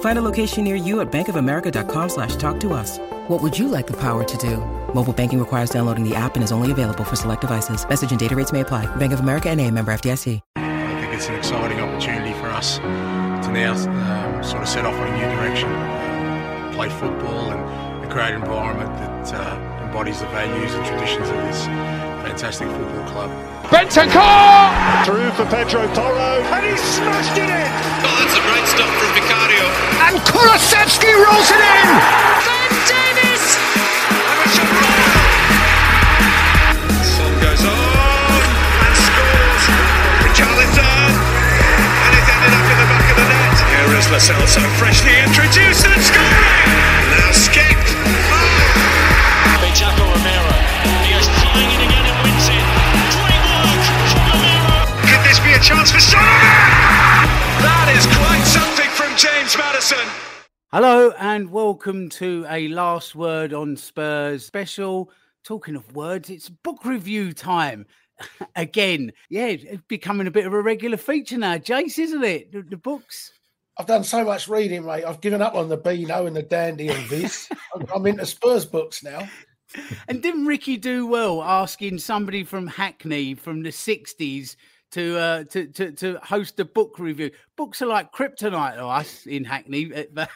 Find a location near you at bankofamerica.com slash talk to us. What would you like the power to do? Mobile banking requires downloading the app and is only available for select devices. Message and data rates may apply. Bank of America and a member FDIC. I think it's an exciting opportunity for us to now um, sort of set off on a new direction, play football and create an environment that uh, embodies the values and traditions of this fantastic football club. Bentancur! Through for Pedro Porro. And he smashed it in! Oh, that's a great stop from Vicario. And Kulusevski rolls it in! Ben Davies! Son goes on and scores. Richarlison! And it ended up in the back of the net. Here is Lascelles so freshly introduced and scoring! Now Skip! Jaco Romero. A chance for Son? That is quite something from James Maddison. Hello and welcome to a last word on Spurs special. Talking of words, it's book review time again. Yeah, it's becoming a bit of a regular feature now, Jace, isn't it? The, the books. I've done so much reading, mate. I've given up on the Beano and the Dandy and this. I'm into Spurs books now and didn't Ricky do well asking somebody from Hackney from the 60s to uh, to, to to host a book review? Books are like kryptonite to us in Hackney.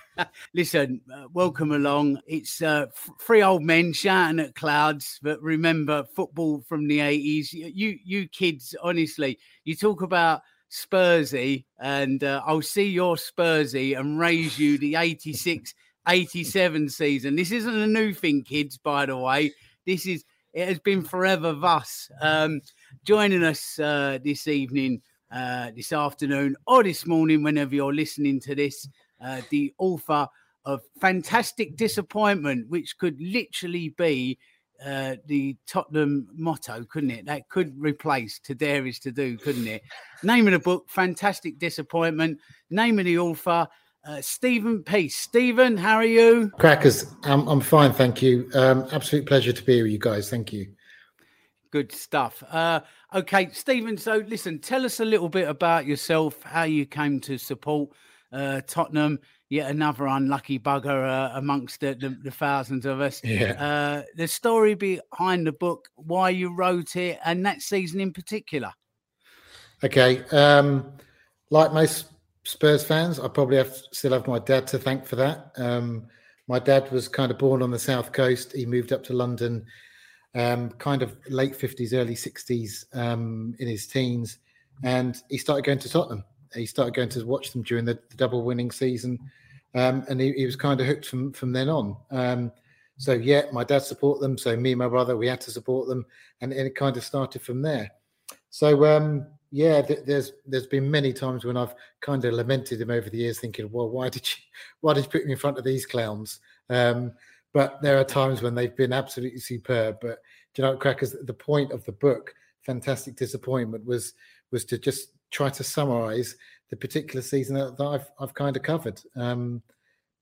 Listen, uh, welcome along. It's uh, three old men shouting at clouds, but remember football from the 80s. You you kids, honestly, you talk about Spursy, and uh, I'll see your Spursy and raise you the 86 87 season. This isn't a new thing, kids, by the way. This is, it has been forever thus. Um, joining us uh, this evening, uh, this afternoon, or this morning, whenever you're listening to this, uh, the author of Fantastic Disappointment, which could literally be uh, the Tottenham motto, couldn't it? That could replace "To dare is to do," couldn't it? Name of the book: Fantastic Disappointment. Name of the author: uh, Stephen Peace. Stephen, how are you? Crackers, I'm, I'm fine, thank you. Um, absolute pleasure to be with you guys. Thank you. Good stuff. Uh, okay, Stephen. So, listen, tell us a little bit about yourself, how you came to support uh, Tottenham. Yet another unlucky bugger uh, amongst the, the, the, thousands of us. Yeah. Uh, the story behind the book, why you wrote it, and that season in particular. Okay. Um, like most Spurs fans, I probably have still have my dad to thank for that. Um, my dad was kind of born on the south coast. He moved up to London, um, kind of late fifties, early sixties, um, in his teens, and he started going to Tottenham. He started going to watch them during the, the double winning season, um, and he, he, was kind of hooked from from then on. Um, so yeah, my dad supported them. So me and my brother, we had to support them, and, and it kind of started from there. So um, yeah, there's there's been many times when I've kind of lamented him over the years, thinking, well, why did you why did you put me in front of these clowns? Um, but there are times when they've been absolutely superb. But do you know, crackers? The point of the book, "Fantastic Disappointment," was was to just try to summarise the particular season that, that I've I've kind of covered. Um,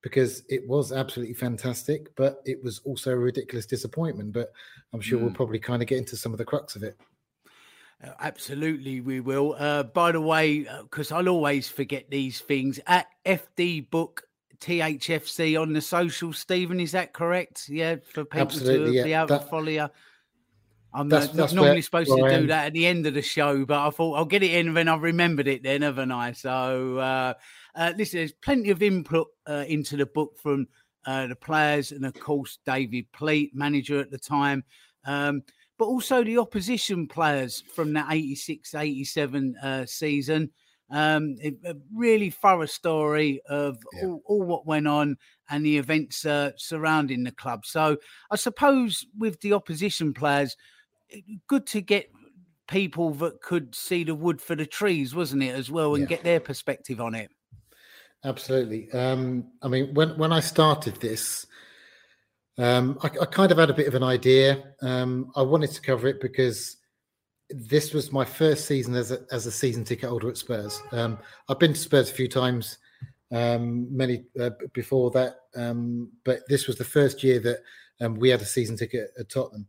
because it was absolutely fantastic, but it was also a ridiculous disappointment. But I'm sure mm. we'll probably kind of get into some of the crux of it. Uh, absolutely, we will. Uh, by the way, because uh, I'll always forget these things, at FD Book THFC on the social, Stephen, is that correct? Yeah, for people Absolutely, to yeah. be able That- to follow you. I'm That's- not that's normally supposed to I do that at the end of the show, but I thought I'll get it in then I've remembered it then, haven't I? So, uh, uh, listen, there's plenty of input uh, into the book from uh, the players and, of course, David Pleat, manager at the time, um, but also the opposition players from the 86 87 uh, season. Um, a a really thorough story of all, all what went on and the events uh, surrounding the club. So, I suppose with the opposition players, good to get people that could see the wood for the trees, wasn't it, as well, and Yeah. get their perspective on it. Absolutely. Um, I mean, when when I started this, um, I, I kind of had a bit of an idea. Um, I wanted to cover it because this was my first season as a, as a season ticket holder at Spurs. Um, I've been to Spurs a few times, um, many uh, before that, um, but this was the first year that um, we had a season ticket at Tottenham.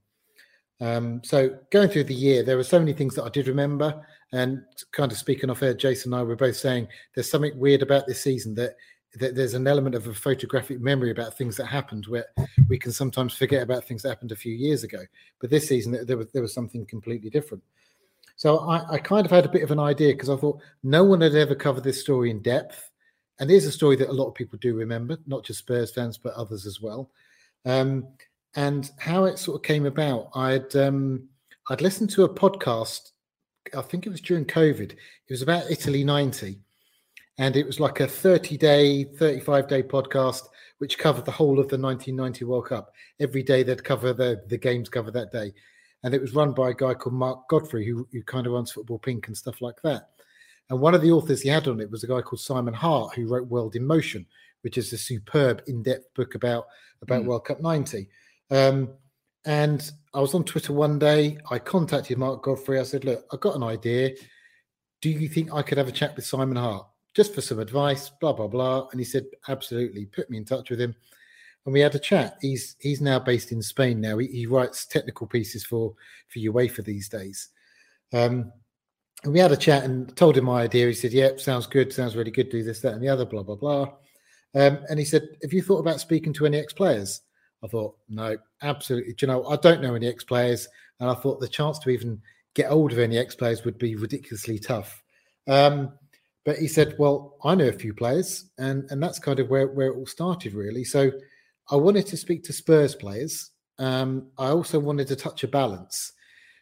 Um, so going through the year, there were so many things that I did remember, and kind of speaking off air, Jason and I were both saying there's something weird about this season that that there's an element of a photographic memory about things that happened where we can sometimes forget about things that happened a few years ago. But this season, there was there was something completely different. So I, I kind of had a bit of an idea because I thought no one had ever covered this story in depth, and here's a story that a lot of people do remember, not just Spurs fans but others as well. Um, and how it sort of came about, I'd um, I'd listened to a podcast. I think it was during COVID. It was about Italy '90, and it was like a 30 day, 35 day podcast which covered the whole of the 1990 World Cup. Every day they'd cover the the games covered that day, and it was run by a guy called Mark Godfrey who who kind of runs Football Pink and stuff like that. And one of the authors he had on it was a guy called Simon Hart who wrote World in Motion, which is a superb in-depth book about about Mm. World Cup 90. Um, and I was on Twitter one day. I contacted Mark Godfrey. I said, "Look, I've got an idea. Do you think I could have a chat with Simon Hart just for some advice?" Blah blah blah. And he said, "Absolutely. Put me in touch with him." And we had a chat. He's he's now based in Spain now. He, he writes technical pieces for for UEFA these days. Um, and we had a chat and told him my idea. He said, "Yep, sounds good. Sounds really good. Do this, that, and the other." Blah blah blah. Um, and he said, "Have you thought about speaking to any ex-players?" I thought, "No, absolutely. Do you know, I don't know any ex-players, and I thought the chance to even get hold of any ex-players would be ridiculously tough." Um, but he said, "Well, I know a few players, and and that's kind of where where it all started, really." So I wanted to speak to Spurs players. Um, I also wanted to touch a balance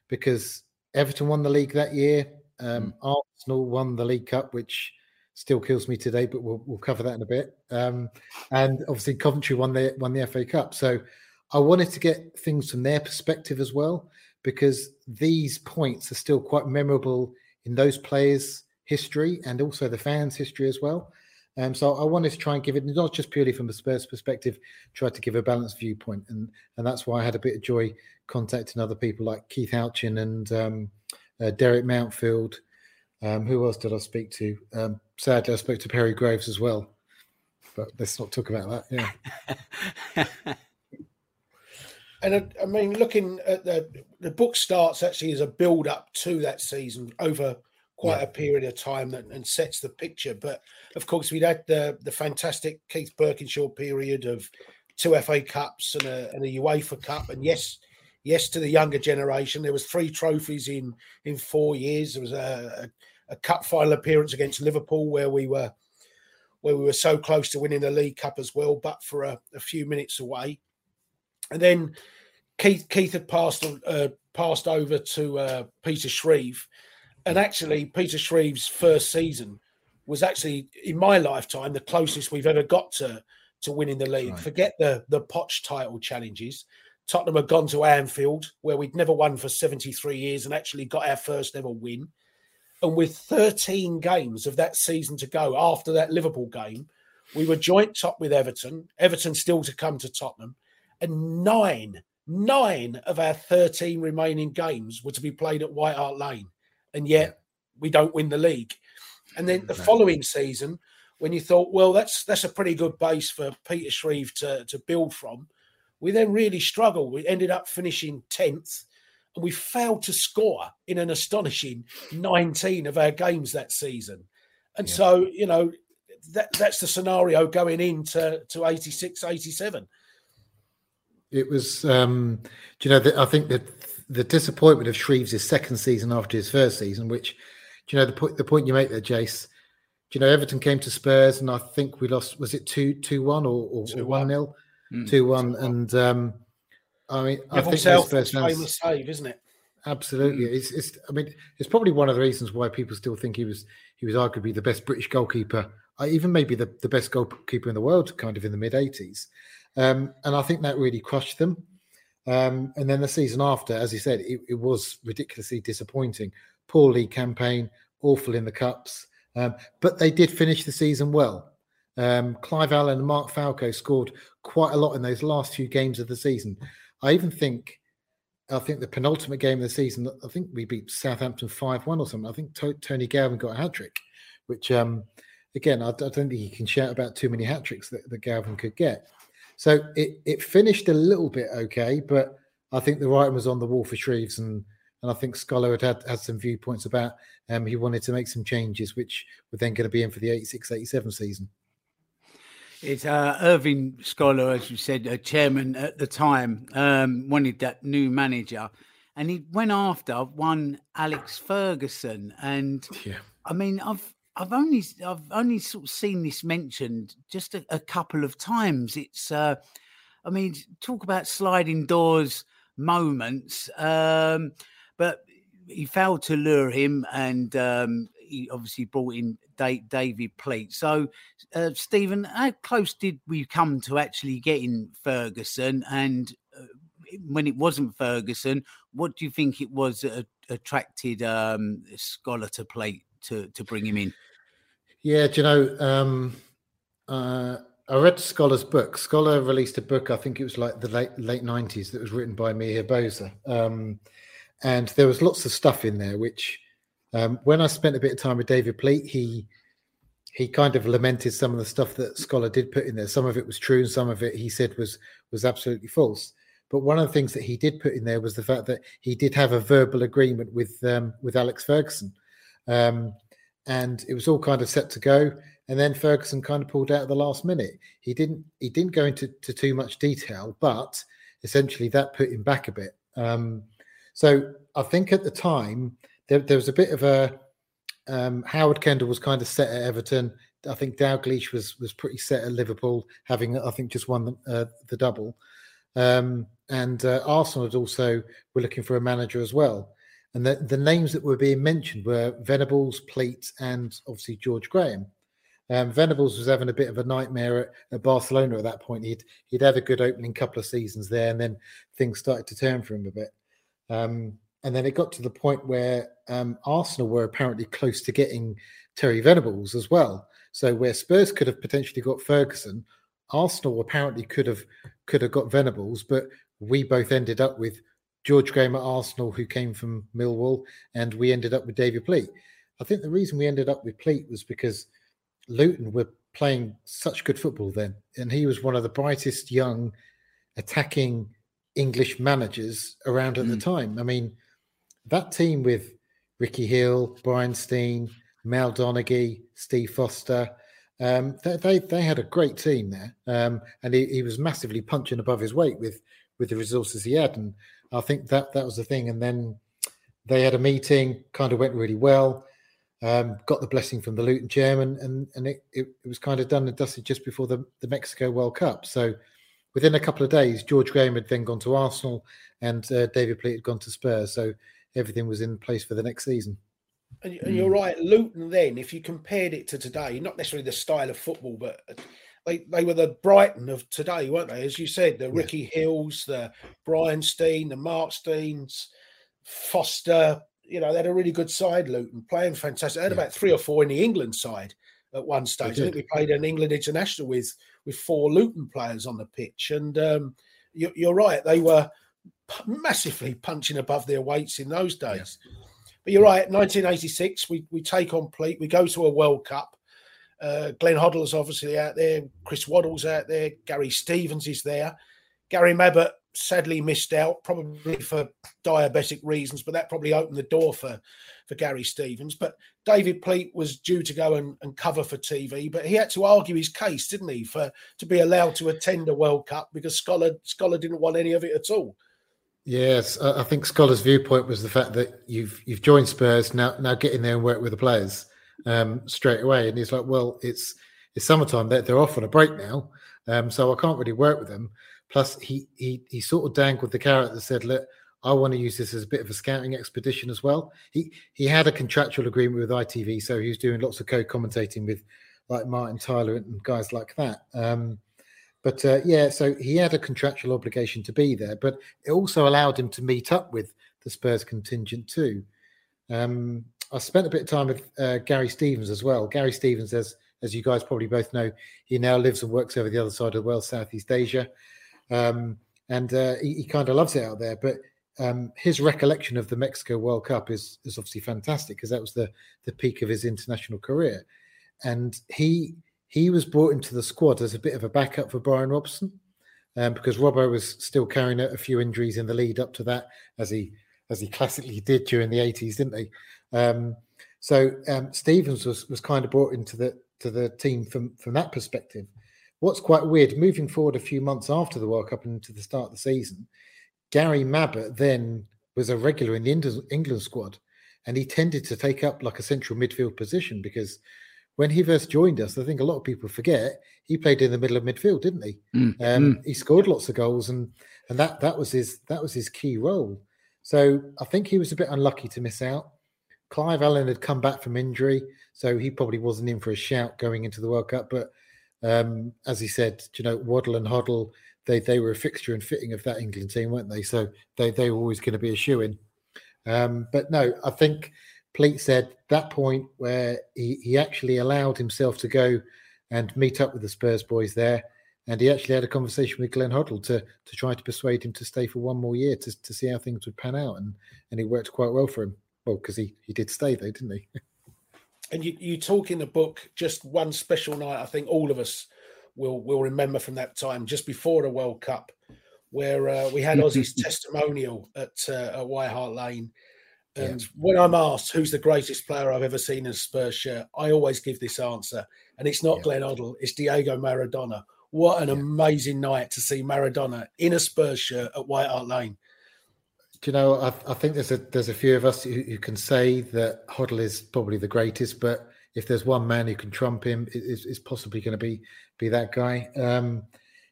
because Everton won the league that year. Um, Arsenal won the League Cup, which still kills me today, but we'll, we'll cover that in a bit. Um, and obviously, Coventry won the won the FA Cup. So I wanted to get things from their perspective as well, because these points are still quite memorable in those players' history and also the fans' history as well. Um, so I wanted to try and give it not just purely from a Spurs perspective, try to give a balanced viewpoint, and and that's why I had a bit of joy contacting other people like Keith Houchen and um, uh, Derek Mountfield. Um, who else did I speak to? Um, sadly, I spoke to Perry Groves as well, but let's not talk about that. Yeah, And uh, I mean, looking at the the book starts actually as a build up to that season over quite Yeah. a period of time that, and sets the picture. But of course, we'd had the the fantastic Keith Burkinshaw period of two FA Cups and a, and a UEFA Cup, and yes, yes to the younger generation. There was three trophies in in four years. There was a, a, a cup final appearance against Liverpool where we were where we were so close to winning the League Cup as well, but for a, a few minutes away. And then Keith Keith had passed uh, passed over to uh, Peter Shreeves, and actually Peter Shreeves' first season was actually in my lifetime the closest we've ever got to to winning the league. Forget the the Poch title challenges. Tottenham had gone to Anfield, where we'd never won for 73 years, and actually got our first ever win. And with 13 games of that season to go after that Liverpool game, we were joint top with Everton. Everton still to come to Tottenham, and nine nine of our 13 remaining games were to be played at White Hart Lane, and yet we don't win the league. And then the following season, when you thought, well, that's that's a pretty good base for Peter Shreeves to, to build from, we then really struggled. We ended up finishing 10th and we failed to score in an astonishing 19 of our games that season. And yeah. so, you know, that, that's the scenario going into to 86, 87. It was, um, do you know, the, I think that the disappointment of Shreeves' second season after his first season, which, do you know, the point the point you make there, Jace. Do you know Everton came to Spurs and I think we lost was it two two one or, or two one nil, mm. two one, and um, I mean I think Spurs fans, famous save, isn't it? Absolutely, mm. it's, it's I mean it's probably one of the reasons why people still think he was he was arguably the best British goalkeeper, uh, even maybe the, the best goalkeeper in the world, kind of in the mid '80s, um, and I think that really crushed them. Um, and then the season after, as he said, it, it, was ridiculously disappointing. Poor league campaign, awful in the cups, um, but they did finish the season well. Um, Clive Allen and Mark Falco scored quite a lot in those last few games of the season. I even think, I think the penultimate game of the season, I think we beat Southampton five one or something. I think to- Tony Galvin got a hat trick, which um, again I, I, don't think he can shout about too many hat tricks that, that Galvin could get. So it, it finished a little bit okay, but I think the writing was on the wall for Shreeves, and and I think Scholar had had, had some viewpoints about um, he wanted to make some changes, which were then going to be in for the 86 87 season. It's uh, Irving Scholar, as you said, a chairman at the time, um, wanted that new manager, and he went after one Alex Ferguson. And yeah. I mean, I've I've only I've only sort of seen this mentioned just a, a couple of times. It's uh, I mean, talk about sliding doors moments. Um, but he failed to lure him, and um, he obviously brought in Dave, David Pleat. So, uh, Stephen, how close did we come to actually getting Ferguson? And uh, when it wasn't Ferguson, what do you think it was that attracted um, Scholar to Pleat? To to bring him in? Yeah, do you know? Um, uh, I read Scholar's book. Scholar released a book. I think it was like the late late nineties that was written by Mihir Bose, um, and there was lots of stuff in there. Which, um, when I spent a bit of time with David Pleat, he he kind of lamented some of the stuff that Scholar did put in there. Some of it was true, and some of it he said was was absolutely false. But one of the things that he did put in there was the fact that he did have a verbal agreement with um, with Alex Ferguson, um, and it was all kind of set to go. And then Ferguson kind of pulled out at the last minute. He didn't he didn't go into to too much detail, but essentially that put him back a bit. Um, so I think at the time there, there was a bit of a um, Howard Kendall was kind of set at Everton. I think Dalglish was was pretty set at Liverpool, having I think just won the, uh, the double. Um, and uh, Arsenal had also were looking for a manager as well. And the, the names that were being mentioned were Venables, Pleat, and obviously George Graham. Um, Venables was having a bit of a nightmare at, at, Barcelona at that point. He'd he'd had a good opening couple of seasons there, and then things started to turn for him a bit. Um, and then it got to the point where um, Arsenal were apparently close to getting Terry Venables as well. So where Spurs could have potentially got Ferguson, Arsenal apparently could have could have got Venables, but we both ended up with George Graham at Arsenal, who came from Millwall, and we ended up with David Pleat. I think the reason we ended up with Pleat was because Luton were playing such good football then, and he was one of the brightest young attacking English managers around at mm. the time. I mean, that team with Ricky Hill, Brian Stein, Mal Donaghy, Steve Foster, um, they, they, they had a great team there, um, and he, he was massively punching above his weight with with the resources he had. And I think that that was the thing. And then they had a meeting, kind of went really well. Um, got the blessing from the Luton chairman, and and it, it, it, was kind of done and dusted just before the, the Mexico World Cup. So within a couple of days, George Graham had then gone to Arsenal, and uh, David Pleat had gone to Spurs. So everything was in place for the next season. And, you're right, Luton. Then, if you compared it to today, not necessarily the style of football, but they, they were the Brighton of today, weren't they? As you said, the Ricky Hills, the Brian Stein, the Mark Steins, Foster. You know, they had a really good side, Luton, playing fantastic. They had yeah. about three or four in the England side at one stage. I think we played an England international with with four Luton players on the pitch, and um, you, you're right, they were massively punching above their weights in those days. Yeah. But you're right. 1986, we we take on Pleat. We go to a World Cup. Uh, Glenn Hoddle's obviously out there. Chris Waddle's out there. Gary Stevens is there. Gary Mabbutt sadly missed out, probably for diabetic reasons, but that probably opened the door for for Gary Stevens. But David Pleat was due to go and, and cover for TV, but he had to argue his case, didn't he, for to be allowed to attend a World Cup because Scholar Scholar didn't want any of it at all. Yes, I think Scholar's viewpoint was the fact that you've you've joined Spurs now. Now get in there and work with the players um, straight away. And he's like, well, it's it's summertime. They're, they're off on a break now, um, so I can't really work with them. Plus, he he he sort of dangled the carrot that said, look, I want to use this as a bit of a scouting expedition as well. He he had a contractual agreement with ITV, so he was doing lots of co-commentating with like Martin Tyler and guys like that. Um, but uh, yeah, so he had a contractual obligation to be there, but it also allowed him to meet up with the Spurs contingent too. Um, I spent a bit of time with uh, Gary Stevens as well. Gary Stevens, as as you guys probably both know, he now lives and works over the other side of the world, Southeast Asia, um, and uh, he, he kind of loves it out there. But um, his recollection of the Mexico World Cup is is obviously fantastic because that was the the peak of his international career, and he he was brought into the squad as a bit of a backup for Brian Robson, um, because Robbo was still carrying a, a, few injuries in the lead up to that, as he as he classically did during the eighties, didn't he? Um, so um, Stevens was was kind of brought into the to the team from from that perspective. What's quite weird, moving forward a few months after the World Cup and into the start of the season, Gary Mabbutt then was a regular in the England squad, and he tended to take up like a central midfield position because when he first joined us, I think a lot of people forget he played in the middle of midfield, didn't he? Mm. Um, mm. He scored lots of goals, and and that that was his that was his key role. So I think he was a bit unlucky to miss out. Clive Allen had come back from injury, so he probably wasn't in for a shout going into the World Cup. But um, as he said, you know, Waddle and Hoddle, they they were a fixture and fitting of that England team, weren't they? So they they were always going to be a shoe in. Um, but no, I think Pleat said that point where he, he actually allowed himself to go and meet up with the Spurs boys there. And he actually had a conversation with Glenn Hoddle to to try to persuade him to stay for one more year to, to see how things would pan out. And and it worked quite well for him. Well, because he, he did stay though, didn't he? and you, you talk in the book just one special night, I think all of us will will remember from that time, just before the World Cup, where uh, we had Ozzy's testimonial at, uh, at White Hart Lane and yeah. when I'm asked who's the greatest player I've ever seen in a Spurs shirt, I always give this answer. And it's not yeah. Glenn Hoddle, it's Diego Maradona. What an yeah. amazing night to see Maradona in a Spurs shirt at White Hart Lane. Do you know, I, I, think there's a there's a few of us who, who, can say that Hoddle is probably the greatest, but if there's one man who can trump him, it's, it's possibly going to be be that guy. Um,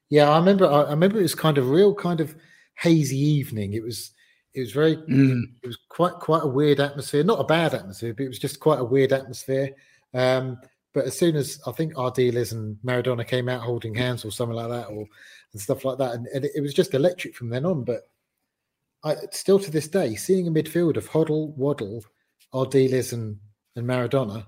yeah, I remember. I, I remember it was kind of real, kind of hazy evening. It was it was very, mm. it was quite quite a weird atmosphere. Not a bad atmosphere, but it was just quite a weird atmosphere. Um, but as soon as I think Ardiles and Maradona came out holding hands or something like that, or and stuff like that, and, and it, was just electric from then on. But I still to this day, seeing a midfield of Hoddle, Waddle, Ardiles, and and Maradona.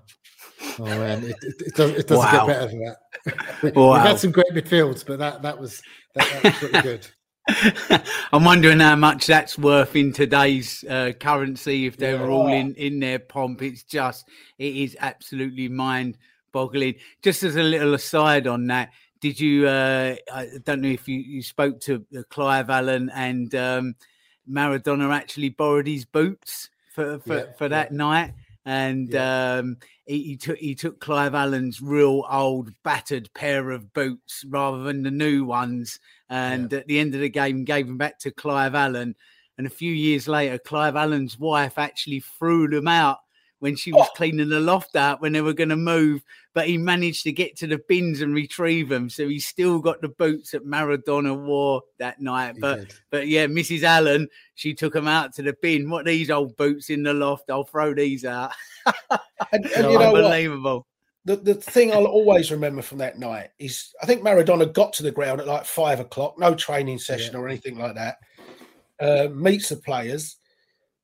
Oh man, it, it, it, does, it doesn't wow. get better than that. we, wow. We've had some great midfields, but that that was that, that was pretty good. I'm wondering how much that's worth in today's uh, currency if they yeah. were all in in their pomp. It's just it is absolutely mind boggling. Just as a little aside on that, did you? Uh, I don't know if you, you spoke to uh, Clive Allen and um, Maradona actually borrowed his boots for for, yeah, for that yeah. night and yeah. um, he, he, took he took Clive Allen's real old battered pair of boots rather than the new ones, and at the end of the game gave them back to Clive Allen. And a few years later, Clive Allen's wife actually threw them out when she was oh. cleaning the loft out when they were going to move, but he managed to get to the bins and retrieve them. So he still got the boots that Maradona wore that night. He but did. but yeah, Mrs. Allen, she took them out to the bin. What these old boots in the loft? I'll throw these out. and, and you know unbelievable. What? The, the thing I'll always remember from that night is I think Maradona got to the ground at like five o'clock, no training session yeah. or anything like that. Uh, meets the players,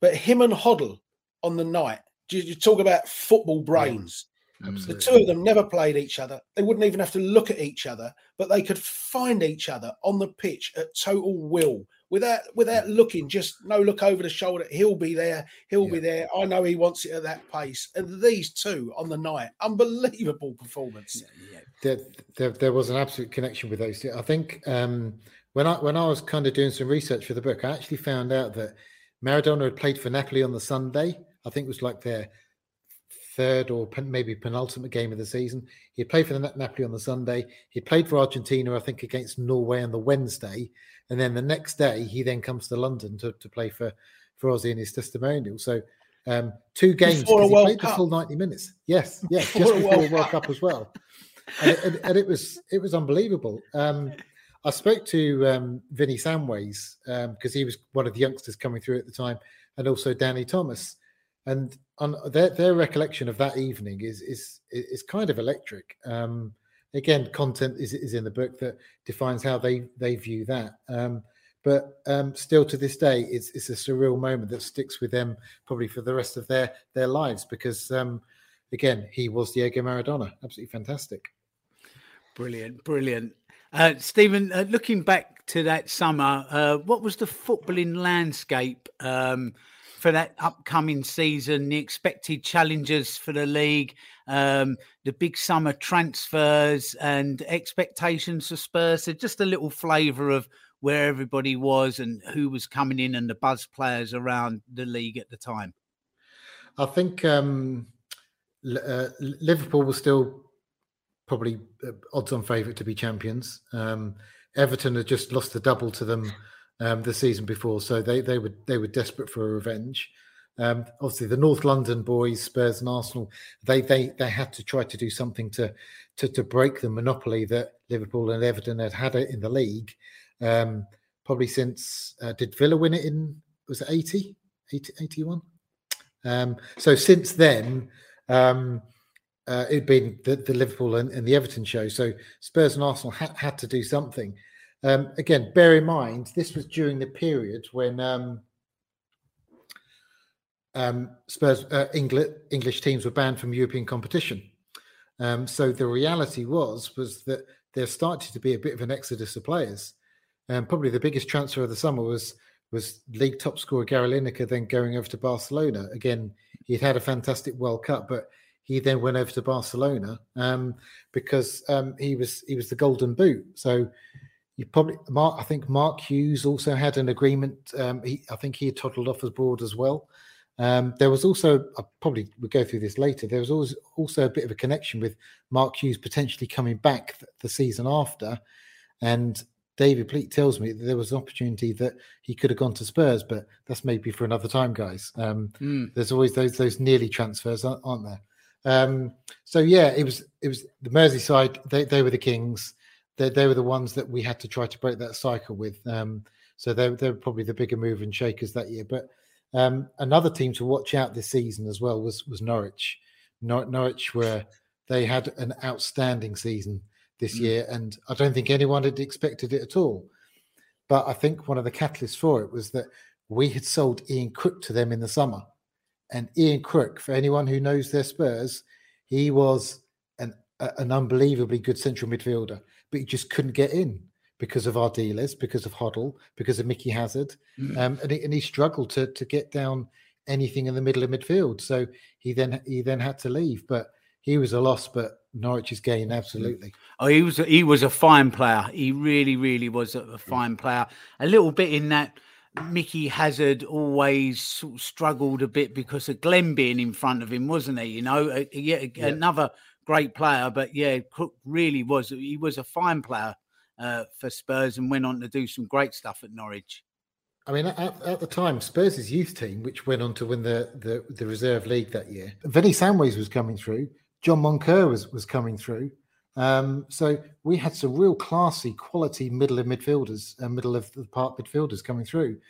but him and Hoddle on the night you talk about football brains. the two of them never played each other. They wouldn't even have to look at each other, but they could find each other on the pitch at total will without without looking. Just no look over the shoulder. He'll be there. He'll yeah. be there. I know he wants it at that pace. And these two on the night, unbelievable performance. Yeah, yeah. There, there, there, was an absolute connection with those two. I think um, when I when I was kind of doing some research for the book, I actually found out that Maradona had played for Napoli on the Sunday. I think it was like their third or pen, maybe penultimate game of the season. He played for the Napoli on the Sunday. He played for Argentina, I think, against Norway on the Wednesday, and then the next day he then comes to London to, to play for for Ozzy in his testimonial. So um, two games Before he World played the Cup. full ninety minutes. Yes, yes, Before just before World the World Cup. Cup as well. And it, and, and it was it was unbelievable. Um, I spoke to um, Vinny Samways because he was one of the youngsters coming through at the time, and also Danny Thomas. And on their, their recollection of that evening is is is kind of electric. Um, again, content is is in the book that defines how they they view that. Um, but um, still, to this day, it's it's a surreal moment that sticks with them probably for the rest of their their lives because um, again, he was Diego Maradona, absolutely fantastic. Brilliant, brilliant. Uh, Stephen, uh, looking back to that summer, uh, what was the footballing landscape um, for that upcoming season? The expected challenges for the league, um, the big summer transfers, and expectations for Spurs. So just a little flavour of where everybody was and who was coming in and the buzz players around the league at the time. I think um, uh, Liverpool was still probably uh, odds-on favourite to be champions. Um, Everton had just lost the double to them um, the season before, so they they were they were desperate for a revenge. Um, obviously, the North London boys, Spurs and Arsenal, they they they had to try to do something to to, to break the monopoly that Liverpool and Everton had had in the league. Um, probably since uh, did Villa win it in was it 80, 80 81? Um, so since then, um, uh, it'd been the, the Liverpool and, and the Everton show. So Spurs and Arsenal had, had to do something. Um, again, bear in mind, this was during the period when um, um, Spurs uh, English, English teams were banned from European competition. Um, so the reality was was that there started to be a bit of an exodus of players. And probably the biggest transfer of the summer was was league top scorer Gary Lineker then going over to Barcelona. Again, he'd had a fantastic World Cup, but he then went over to Barcelona um, because um, he was he was the golden boot. So you probably Mark. I think Mark Hughes also had an agreement. Um, he, I think he had toddled off abroad as well. Um, there was also I probably we'll go through this later. There was always also a bit of a connection with Mark Hughes potentially coming back th- the season after, and David Pleat tells me that there was an opportunity that he could have gone to Spurs, but that's maybe for another time, guys. Um, Mm. There's always those those nearly transfers, aren't aren't there? Um, so yeah, it was it was the Merseyside. They they were the kings. They they were the ones that we had to try to break that cycle with. Um, so they they were probably the bigger move and shakers that year. But um, another team to watch out this season as well was was Norwich. Nor- Norwich were they had an outstanding season this Mm. year, and I don't think anyone had expected it at all. But I think one of the catalysts for it was that we had sold Ian Crook to them in the summer. And Ian Crook, for anyone who knows their Spurs, he was an a- an unbelievably good central midfielder, but he just couldn't get in because of Ardiles, because of Hoddle, because of Mickey Hazard, Mm. um, and, he, and he struggled to to get down anything in the middle of midfield. So he then he then had to leave, but he was a loss. But Norwich's gain absolutely. Oh, he was a, he was a fine player. He really, really was a, fine player. A little bit in that Mickey Hazard always sort of struggled a bit because of Glenn being in front of him, wasn't he? You know, yeah, Yeah. another great player, but yeah, Cook really was. He was a fine player uh, for Spurs and went on to do some great stuff at Norwich. I mean, at, at the time, Spurs' youth team, which went on to win the, the, the reserve league that year, Vinny Samways was coming through, John Moncur was, was coming through. Um, so we had some real classy, quality middle of midfielders, uh, middle of the park midfielders coming through,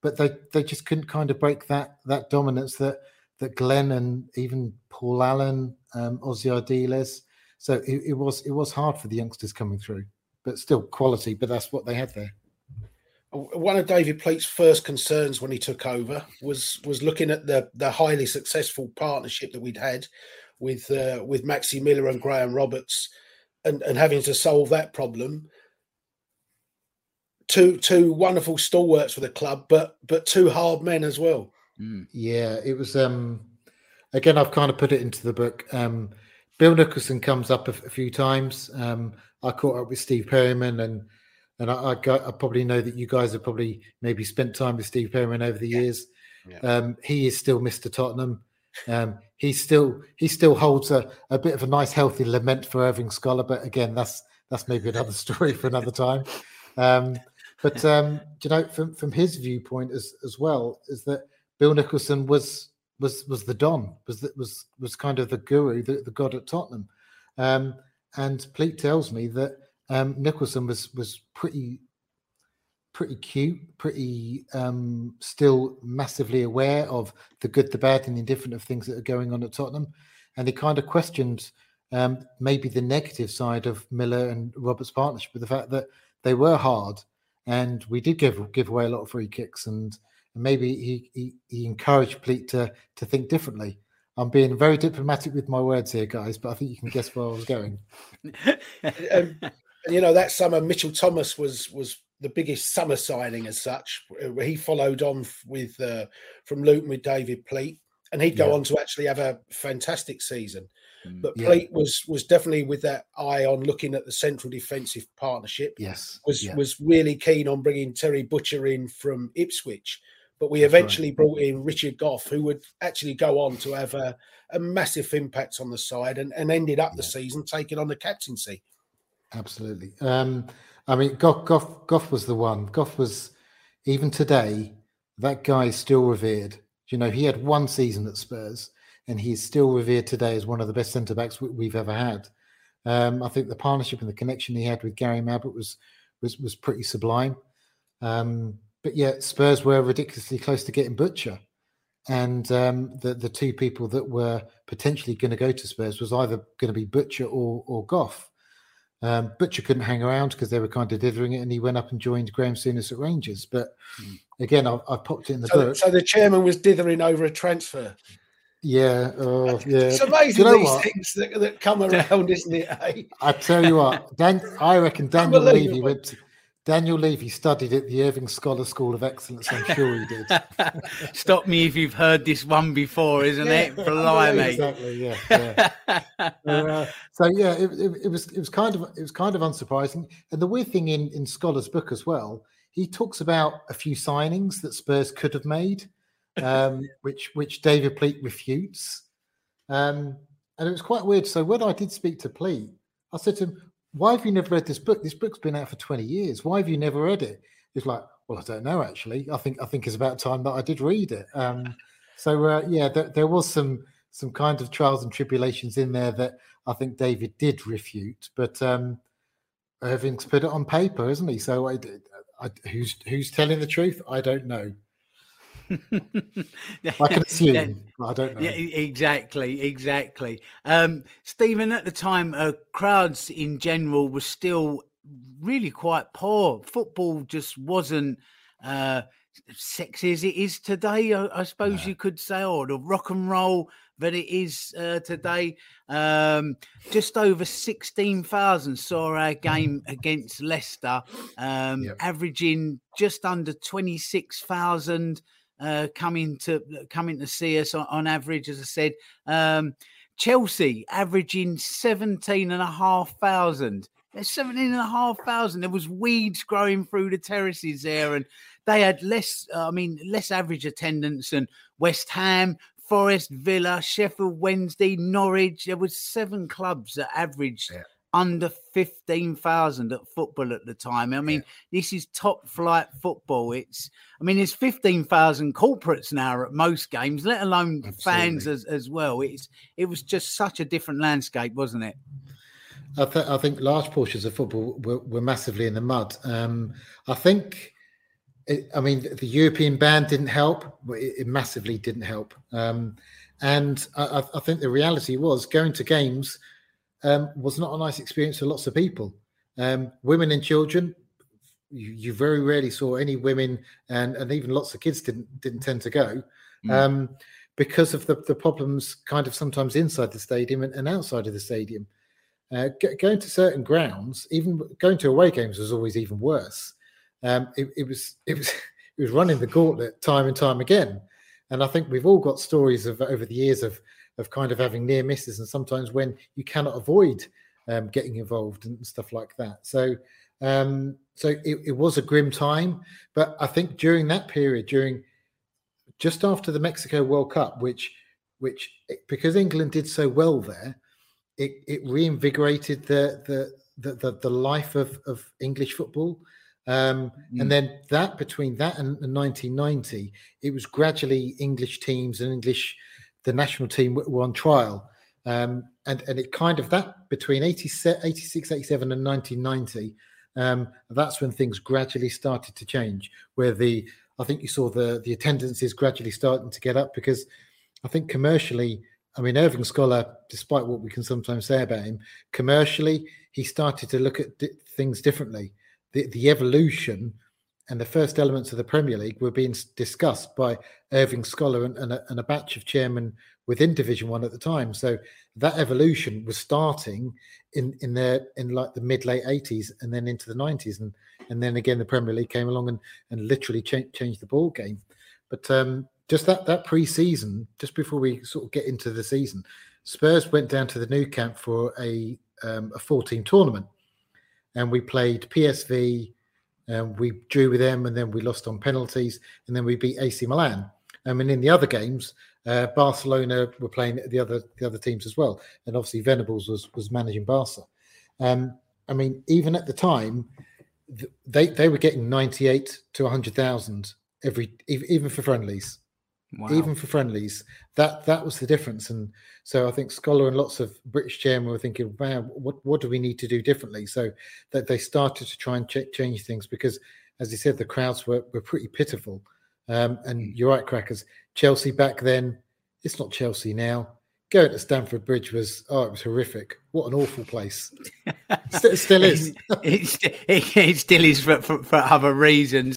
but they, they just couldn't kind of break that that dominance that that Glenn and even Paul Allen, um, Ozzy Ardiles. So it, it was it was hard for the youngsters coming through, but still quality. But that's what they had there. One of David Pleat's first concerns when he took over was was looking at the the highly successful partnership that we'd had with uh, with Maxi Miller and Graham Roberts, and and having to solve that problem. Two two wonderful stalwarts for the club, but but two hard men as well. Yeah, it was. um Again, I've kind of put it into the book. Um Bill Nicholson comes up a few times. Um I caught up with Steve Perryman and and I, I, got, I, probably know that you guys have probably maybe spent time with Steve Perryman over the yeah. years. Yeah. Um, he is still Mr. Tottenham. Um, he still he still holds a, a bit of a nice healthy lament for Irving Scholar, but again, that's that's maybe another story for another time. Um, but um, you know, from from his viewpoint as as well, is that Bill Nicholson was was was the don, was was was kind of the guru, the, the god at Tottenham. Um, and Pleat tells me that um, Nicholson was was pretty pretty cute, pretty um, still massively aware of the good, the bad, and the indifferent of things that are going on at Tottenham. And he kind of questioned um, maybe the negative side of Miller and Roberts' partnership with the fact that they were hard and we did give give away a lot of free kicks and, and maybe he, he, he encouraged Pleat to to think differently. I'm being very diplomatic with my words here, guys, but I think you can guess where I was going. um, you know that summer, Mitchell Thomas was was the biggest summer signing as such. He followed on with uh, from Luton with David Pleat, and he'd go yeah. on to actually have a fantastic season. Mm, but yeah. Pleat was was definitely with that eye on looking at the central defensive partnership. Yes, was yeah. was really keen on bringing Terry Butcher in from Ipswich. But we eventually right. brought in Richard Gough, who would actually go on to have a, a massive impact on the side and, and ended up the season taking on the captaincy. Absolutely. Um, I mean, Gough, Gough, Gough was the one. Gough was, even today, that guy is still revered. You know, he had one season at Spurs and he's still revered today as one of the best centre backs we've ever had. Um, I think the partnership and the connection he had with Gary Mabbutt was was was pretty sublime. Um, but yet Spurs were ridiculously close to getting Butcher, and um, the the two people that were potentially going to go to Spurs was either going to be Butcher or or Gough. Um, Butcher couldn't hang around because they were kind of dithering it, and he went up and joined Graham Souness at Rangers. But hmm. again, I've, I've popped it in the so, book. So the chairman was dithering over a transfer. Yeah, oh, yeah. It's amazing you know these what? things that, that come around, isn't it? Eh? I tell you what, Dan, I reckon Daniel Levy went. To, Daniel Levy studied at the Irving Scholar School of Excellence. I'm sure he did. Stop me if you've heard this one before, isn't yeah, it? Blimey. Exactly. Yeah. yeah. uh, so yeah, it, it, it, was it was kind of it was kind of unsurprising. And the weird thing in in Scholar's book as well, he talks about a few signings that Spurs could have made um, which which David Pleat refutes. Um, and it was quite weird. So when I did speak to Pleat, I said to him, "Why have you never read this book? This book's been out for twenty years. Why have you never read it?" It's like, "Well, I don't know. Actually, I think I think it's about time that I did read it." Um, so uh, yeah, there, there was some some kind of trials and tribulations in there that I think David did refute, but um, Irving's put it on paper, isn't he? So I, I, who's who's telling the truth? I don't know. I can assume. I don't know. Yeah, exactly, exactly. Um, Stephen, at the time, uh, crowds in general were still really quite poor. Football just wasn't uh, sexy as it is today. I, I suppose no. you could say, or the rock and roll that it is uh, today. Um, just over 16,000 saw our game against Leicester, um, yep. averaging just under 26,000 uh, coming to coming to see us on, on average, as I said. Um, Chelsea averaging 17 and a half thousand. There's 17 and a half thousand. There was weeds growing through the terraces there, and they had less, I mean, less average attendance than West Ham, Forest, Villa, Sheffield Wednesday, Norwich. There was seven clubs that averaged yeah under 15,000 at football at the time. I mean, yeah. this is top flight football. It's, I mean, there's 15,000 corporates now at most games, let alone Absolutely. fans as, as well. It's, it was just such a different landscape, wasn't it? I, th- I think large portions of football were, were massively in the mud. Um, I think, it, I mean, the European ban didn't help, it, it massively didn't help. Um, and I, I think the reality was going to games – um, was not a nice experience for lots of people. Um, women and children, you, you, very rarely saw any women, and, and even lots of kids didn't didn't tend to go mm. um, because of the, the problems, kind of sometimes inside the stadium and, and outside of the stadium. Uh, g- going to certain grounds, even going to away games, was always even worse. Um, it, it was it was it was running the gauntlet time and time again. And I think we've all got stories of over the years of of kind of having near misses and sometimes when you cannot avoid um, getting involved and stuff like that. So Um, so it, it was a grim time, but I think during that period, during just after the Mexico World Cup, which which because England did so well there, it, it reinvigorated the the the, the, the life of, of English football. Um, mm. And then that between that and, and 1990, it was gradually English teams and English, the national team were, on trial. Um, and, and it kind of that between 86, 87 and 1990, um, that's when things gradually started to change. Where the I think you saw the the attendance is gradually starting to get up because I think commercially, I mean Irving Scholar, despite what we can sometimes say about him, commercially he started to look at di- things differently. The the evolution and the first elements of the Premier League were being discussed by Irving Scholar and, and, a, and a batch of chairmen within Division One at the time. So that evolution was starting in in the in like the mid late eighties and then into the nineties, and and then again the Premier League came along and and literally cha- changed the ball game. But um, just that that pre-season, just before we sort of get into the season, Spurs went down to the Nou Camp for a um, a 14 tournament, and we played PSV. And we drew with them, and then we lost on penalties, and then we beat AC Milan. I mean, in the other games, uh, Barcelona were playing the other the other teams as well, and obviously Venables was was managing Barca. Um, I mean, even at the time, they they were getting ninety eight to hundred thousand every even for friendlies. Wow. Even for friendlies, that that was the difference, and so I think Scholar and lots of British chairmen were thinking, "Wow, what what do we need to do differently?" So that they started to try and ch- change things because, as he said, the crowds were were pretty pitiful. Um, and hmm. you're right, crackers. Chelsea back then, it's not Chelsea now. Going to Stamford Bridge was oh, it was horrific. What an awful place. it still is. it, it, it, still is for, for, for other reasons.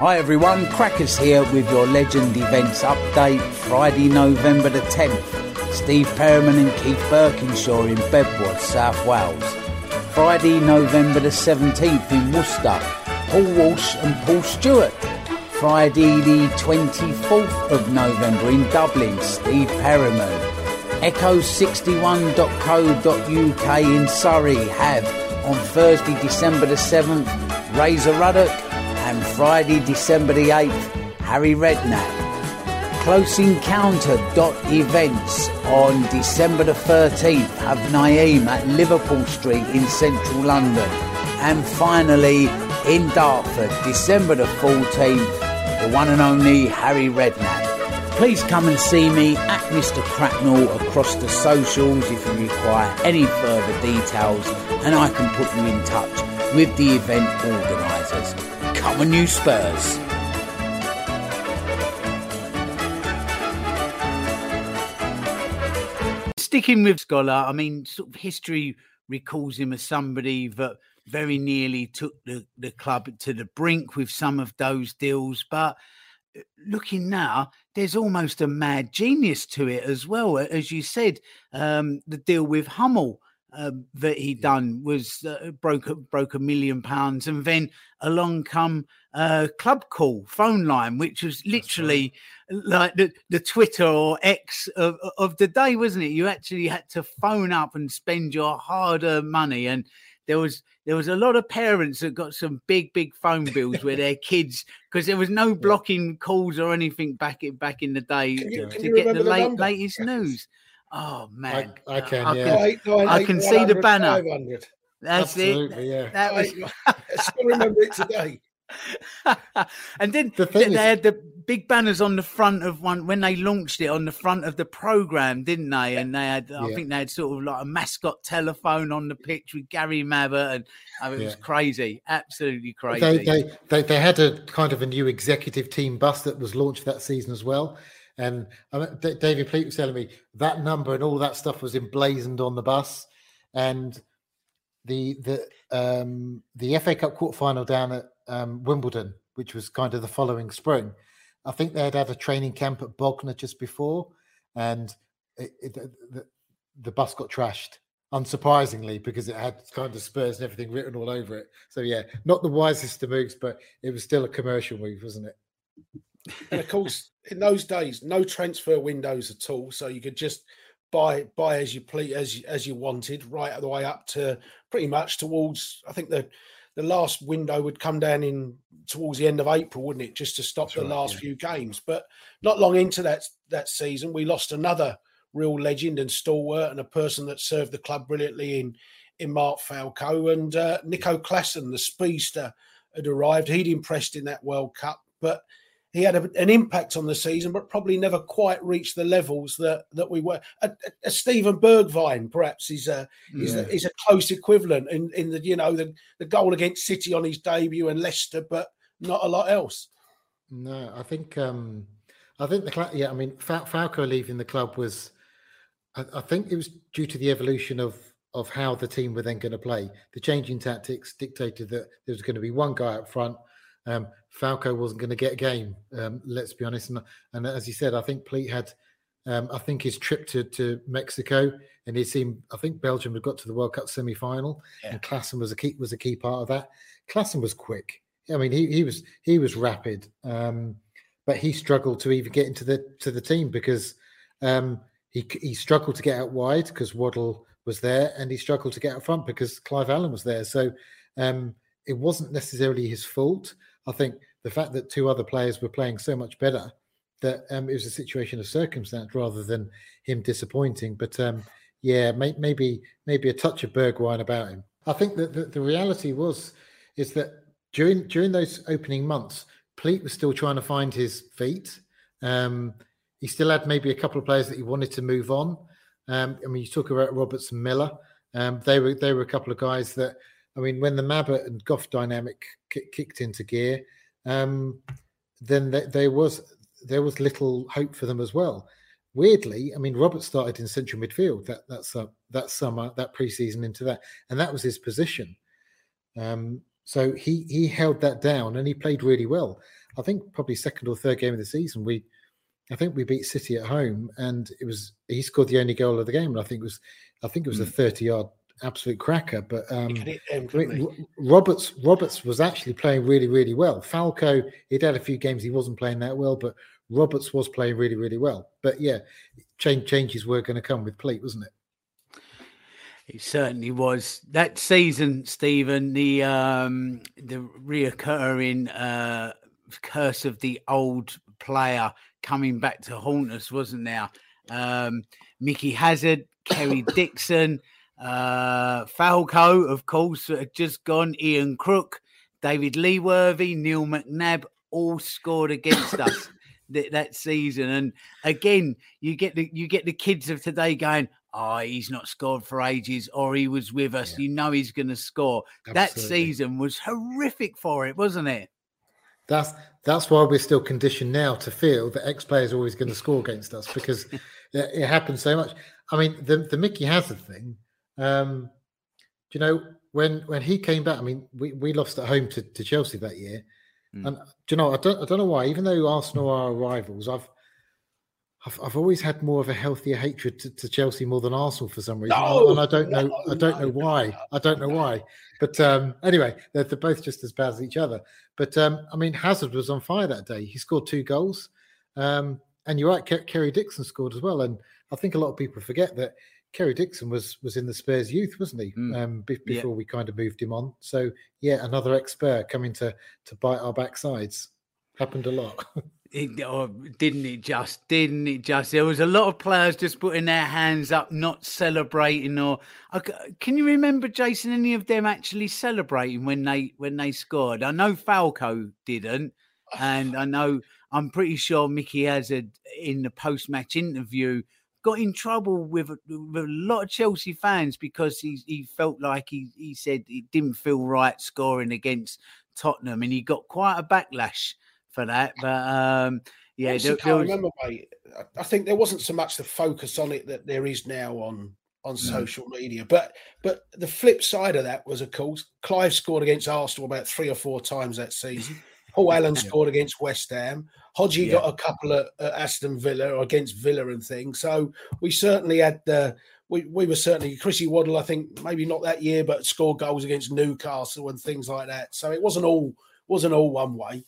Hi everyone, Crackers here with your Legend Events update Friday, November the 10th. Steve Perryman and Keith Burkinshaw in Bedworth, South Wales. Friday, November the 17th in Worcester, Paul Walsh and Paul Stewart. Friday, the 24th of November in Dublin, Steve Perryman. Echo61.co.uk in Surrey have on Thursday, December the 7th, Razor Ruddock Friday, December the 8th, Harry Redknapp. Close Encounter dot events on December the 13th have Naeem at Liverpool Street in central London. And finally, in Dartford, December the 14th, the one and only Harry Redknapp. Please come and see me at Mr. Cracknell across the socials if you require any further details, and I can put you in touch with the event organisers. Come on, you Spurs. Sticking with Scholar, I mean, sort of history recalls him as somebody that very nearly took the, the club to the brink with some of those deals. But uh, looking now, there's almost a mad genius to it as well. As you said, um, the deal with Hummel uh, that he'd done was uh, broke broke a million pounds, and then along come uh, club call phone line, which was literally right. like the, the Twitter or X of, of the day, wasn't it? You actually had to phone up and spend your hard earned money, and there was there was a lot of parents that got some big big phone bills with their kids because there was no blocking calls or anything back in back in the day you, to get the, late, latest news. Oh man, I, I can. I yeah. can, I can see the banner. That's Absolutely, it. yeah. That was. I still remember it today. and then The they, thing they is- had the big banners on the front of one when they launched it on the front of the program, didn't they? And they had, I think they had sort of like a mascot telephone on the pitch with Gary Mabbutt, and oh, it was Yeah. crazy, absolutely crazy. They, they they they had a kind of a new executive team bus that was launched that season as well. And mean, D- David Pleat was telling me that number and all that stuff was emblazoned on the bus. And the the um, the FA Cup quarter final down at um, Wimbledon, which was kind of the following spring, I think they had had a training camp at Bognor just before, and it, it, the, the bus got trashed. Unsurprisingly, because it had kind of Spurs and everything written all over it. So yeah, not the wisest of moves, but it was still a commercial move, wasn't it? And of course, in those days, no transfer windows at all, so you could just buy buy as you please as you- as you wanted, right the way up to pretty much towards. I think the the last window would come down in towards the end of April, wouldn't it? Just to stop the right, last yeah. few games. But not long into that that season, we lost another real legend and stalwart and a person that served the club brilliantly in in Mark Falco and uh, Nico Claesen, the speedster, had arrived. He'd impressed in that World Cup, but he had a, an impact on the season, but probably never quite reached the levels that that we were. A, a, Steven Bergwijn, perhaps, is a is, Yeah. a is a close equivalent in, in the you know the, the goal against City on his debut and Leicester, but not a lot else. No, I think um I think the club. Yeah, I mean Fal- Falco leaving the club was, I, I think it was due to the evolution of of how the team were then going to play. The changing tactics dictated that there was going to be one guy up front. Um, Falco wasn't going to get a game. Um, let's be honest, and, and as you said, I think Pleat had. Um, I think his trip to, to Mexico and he seemed. I think Belgium had got to the World Cup semi final, and Claesen was a key was a key part of that. Claesen was quick. I mean, he he was he was rapid, um, but he struggled to even get into the to the team because um, he he struggled to get out wide because Waddle was there, and he struggled to get out front because Clive Allen was there. So um, it wasn't necessarily his fault. I think the fact that two other players were playing so much better that um, it was a situation of circumstance rather than him disappointing. But um, yeah, may, maybe maybe a touch of Bergwijn about him. I think that the, the reality was is that during during those opening months, Pleat was still trying to find his feet. Um, he still had maybe a couple of players that he wanted to move on. Um, I mean, you talk about Roberts and Miller. Um, they were they were a couple of guys that I mean, when the Mabbutt and Goff dynamic ki- kicked into gear, um, then th- there was there was little hope for them as well. Weirdly, I mean, Robert started in central midfield that that's uh, that summer, that preseason into that, and that was his position. Um, so he he held that down and he played really well. I think probably second or third game of the season, we I think we beat City at home, and it was he scored the only goal of the game, and I think it was I think it was a thirty yard absolute cracker. But um, could I mean, Roberts Roberts was actually playing really really well. Falco he'd had a few games he wasn't playing that well, but Roberts was playing really really well. But yeah, change changes were going to come with Pleat, wasn't it? It certainly was that season, Stephen. The um, the reoccurring uh, curse of the old player coming back to haunt us, wasn't there? Um, Micky Hazard, Kerry Dixon, uh, Falco, of course, had just gone. Ian Crook, David Leworthy, Neil McNab, all scored against us that, that season. And again, you get the you get the kids of today going, "Oh, he's not scored for ages," or "He was with us." You know he's going to score. That season was horrific for it, wasn't it? That's that's why we're still conditioned now to feel that ex players are always going to score against us because it, it happens so much. I mean, the the Micky Hazard thing. Um, do you know when when he came back? I mean, we, we lost at home to, to Chelsea that year, Mm. and do you know I don't I don't know why. Even though Arsenal are our rivals, I've I've, I've always had more of a healthier hatred to, to Chelsea more than Arsenal for some reason, No, and I don't know no, I don't know why. I don't know why. But um, anyway, they're, they're both just as bad as each other. But um, I mean, Hazard was on fire that day. He scored two goals, um, and you're right. Ke- Kerry Dixon scored as well. And I think a lot of people forget that Kerry Dixon was was in the Spurs youth, wasn't he? Um, be- Yeah. before we kind of moved him on. So yeah, another ex Spur coming to to bite our backsides. Happened a lot. It, oh, didn't it just? Didn't it just? There was a lot of players just putting their hands up, not celebrating. Or can you remember, Jason, any of them actually celebrating when they when they scored? I know Falco didn't, and I know I'm pretty sure Micky Hazard in the post match interview got in trouble with, with, a lot of Chelsea fans because he he felt like he he said he didn't feel right scoring against Tottenham, and he got quite a backlash for that. But um, yeah, I there, there was... remember, mate. I think there wasn't so much the focus on it that there is now on on social media. But but the flip side of that was, of course, Clive scored against Arsenal about three or four times that season. Paul Allen yeah. scored against West Ham. Hodgie yeah. got a couple at, uh, Aston Villa or against Villa and things. So we certainly had the. We, we were certainly Chrissy Waddle, I think maybe not that year, but scored goals against Newcastle and things like that. So it wasn't all wasn't all one way.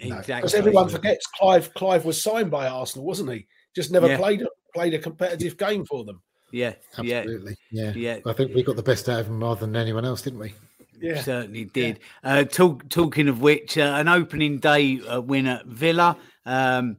Exactly. Because everyone forgets Clive Clive was signed by Arsenal, wasn't he? Just never yeah. played played a competitive game for them. Yeah, absolutely. Yeah, yeah. I think we got the best out of him rather than anyone else, didn't we? Yeah. Certainly did. Yeah. Uh, talk, talking of which, uh, an opening day uh, win at Villa, um,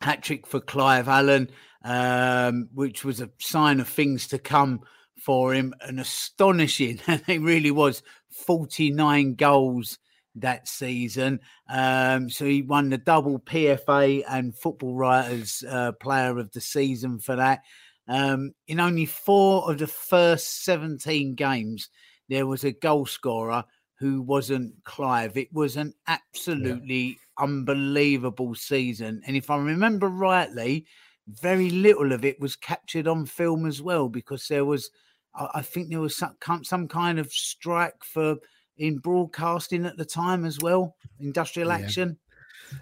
hat trick for Clive Allen, um, which was a sign of things to come for him. An astonishing, it really was, 49 goals that season. Um, so he won the double PFA and Football Writers uh, Player of the Season for that. Um, in only four of the first 17 games, there was a goal scorer who wasn't Clive. It was an absolutely yeah. unbelievable season. And if I remember rightly, very little of it was captured on film as well because there was, I think there was some, some kind of strike for in broadcasting at the time as well, industrial yeah. action.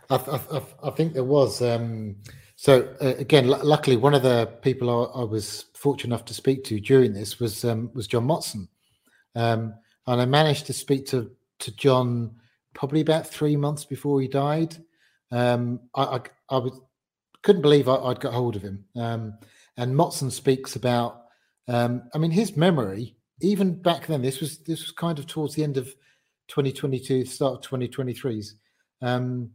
I, I, I, think there was. Um, so uh, again, l- luckily, one of the people I, I, was fortunate enough to speak to during this was um, was John Motson, um, and I managed to speak to to John probably about three months before he died. Um, I, I, I was, couldn't believe I, would got hold of him. Um, and Motson speaks about, um, I mean, his memory, even back then, this was this was kind of towards the end of 2022, start of 2023's. Um,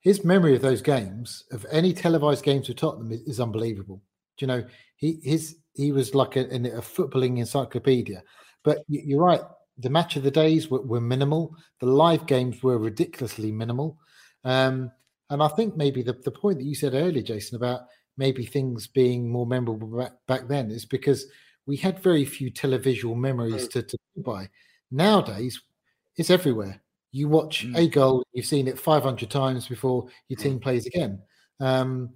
his memory of those games, of any televised games with Tottenham, is, is unbelievable. Do you know, he his he was like a, a footballing encyclopedia. But you're right. The match of the days were, were minimal. The live games were ridiculously minimal. Um, and I think maybe the, the point that you said earlier, Jason, about maybe things being more memorable back, back then is because we had very few televisual memories mm. to, to buy. Nowadays, it's everywhere. You watch mm. a goal, you've seen it 500 times before your team mm. plays again. Um,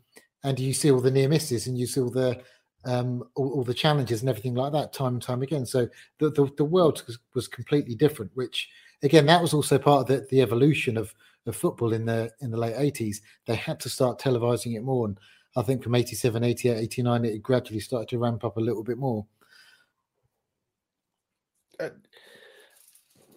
and you see all the near misses and you see all the um, all, all, the challenges and everything like that time and time again. So the, the, the world was, completely different, which again, that was also part of the, the evolution of, of football in the in the late 80s. They had to start televising it more. And I think from 87, 88, 89, it gradually started to ramp up a little bit more. Uh,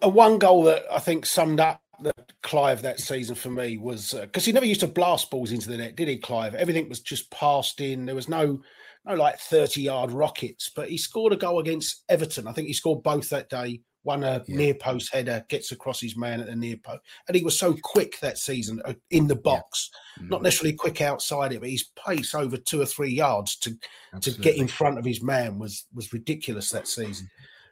a one goal that I think summed up the Clive that season for me was because uh, he never used to blast balls into the net, did he, Clive? Everything was just passed in. There was no no like 30 yard rockets, but he scored a goal against Everton. I think he scored both that day. One a yeah. near post header, gets across his man at the near post. And he was so quick that season uh, in the box, yeah. mm-hmm. not necessarily quick outside it, but his pace over two or three yards to, to get in front of his man was was ridiculous that season.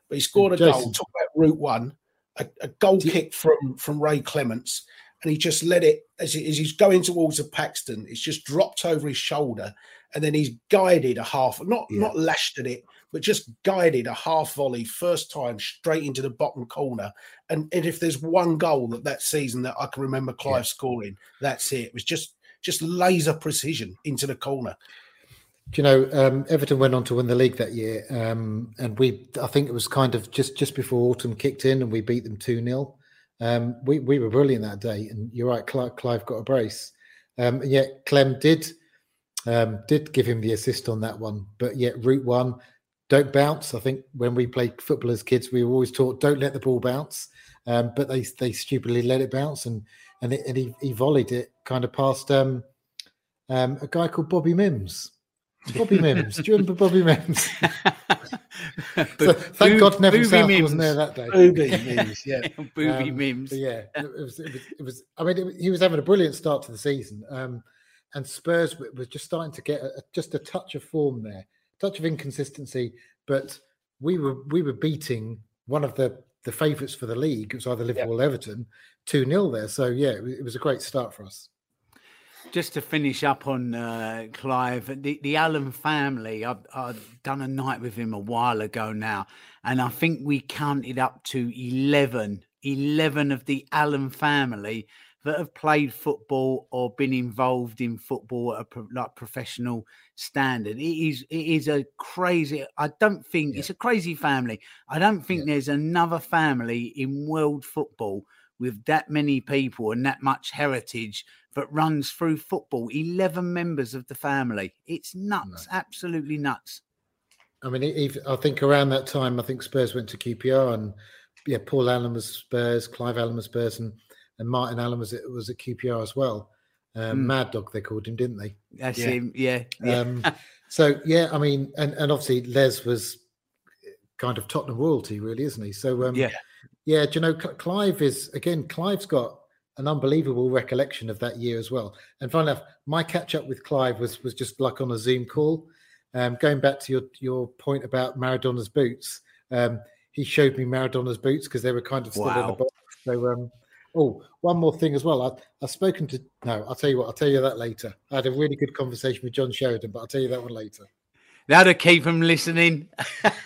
But he scored a Jason. goal. Talk about route one, a, a goal kick from from Ray Clemence, and he just let it as, as he's going towards the Paxton. It's just dropped over his shoulder, and then he's guided a half, not yeah. not lashed at it, but just guided a half volley first time straight into the bottom corner. And, and if there's one goal that that season that I can remember Clive yeah. scoring, that's it. It was just just laser precision into the corner. Do you know um, Everton went on to win the league that year, um, and we I think it was kind of just just before autumn kicked in, and we beat them two 0 um, we we were brilliant that day, and you're right, Clive, Clive got a brace, um, and yet Clem did um, did give him the assist on that one, but yet route one, don't bounce. I think when we played football as kids, we were always taught don't let the ball bounce, um, but they they stupidly let it bounce, and and, it, and he, he volleyed it kind of past um, um, a guy called Bobby Mimms. Bobby Mimms. Do you remember Bobby Mimms? so thank God Neville Southall Mims. wasn't there that day. Booby Mims, yeah. Booby um, Mims. Yeah, it was, it was, it was. I mean, it, he was having a brilliant start to the season, um, and Spurs was just starting to get a, just a touch of form there, touch of inconsistency. But we were we were beating one of the the favourites for the league. It was either Liverpool or Everton, two 0 there. So yeah, it, it was a great start for us just to finish up on uh, Clive, the, the Allen family, I've, I've, done a night with him a while ago now, and I think we counted up to 11, 11 of the Allen family that have played football or been involved in football at a pro, like professional standard. It is it is a crazy. I don't think yeah. it's a crazy family. I don't think yeah. there's another family in world football with that many people and that much heritage that runs through football. 11 members of the family. It's nuts, no. absolutely nuts. I mean, I think around that time, I think Spurs went to QPR and yeah, Paul Allen was Spurs, Clive Allen was Spurs, and, and Martin Allen was was at QPR as well. Um, mm. Mad Dog, they called him, didn't they? That's yeah. him, yeah. yeah. Um, so yeah, I mean, and, and obviously Les was kind of Tottenham royalty, really, isn't he? So um, yeah, yeah. Do you know Clive is again? Clive's got an unbelievable recollection of that year as well. And funny enough, my catch up with Clive was was just like on a Zoom call. Um, going back to your your point about Maradona's boots, um, he showed me Maradona's boots because they were kind of still wow. in the box. So, um, oh, one more thing as well. I, I've spoken to no, I'll tell you what. I'll tell you that later. I had a really good conversation with John Sheridan, but I'll tell you that one later. That'll keep them listening.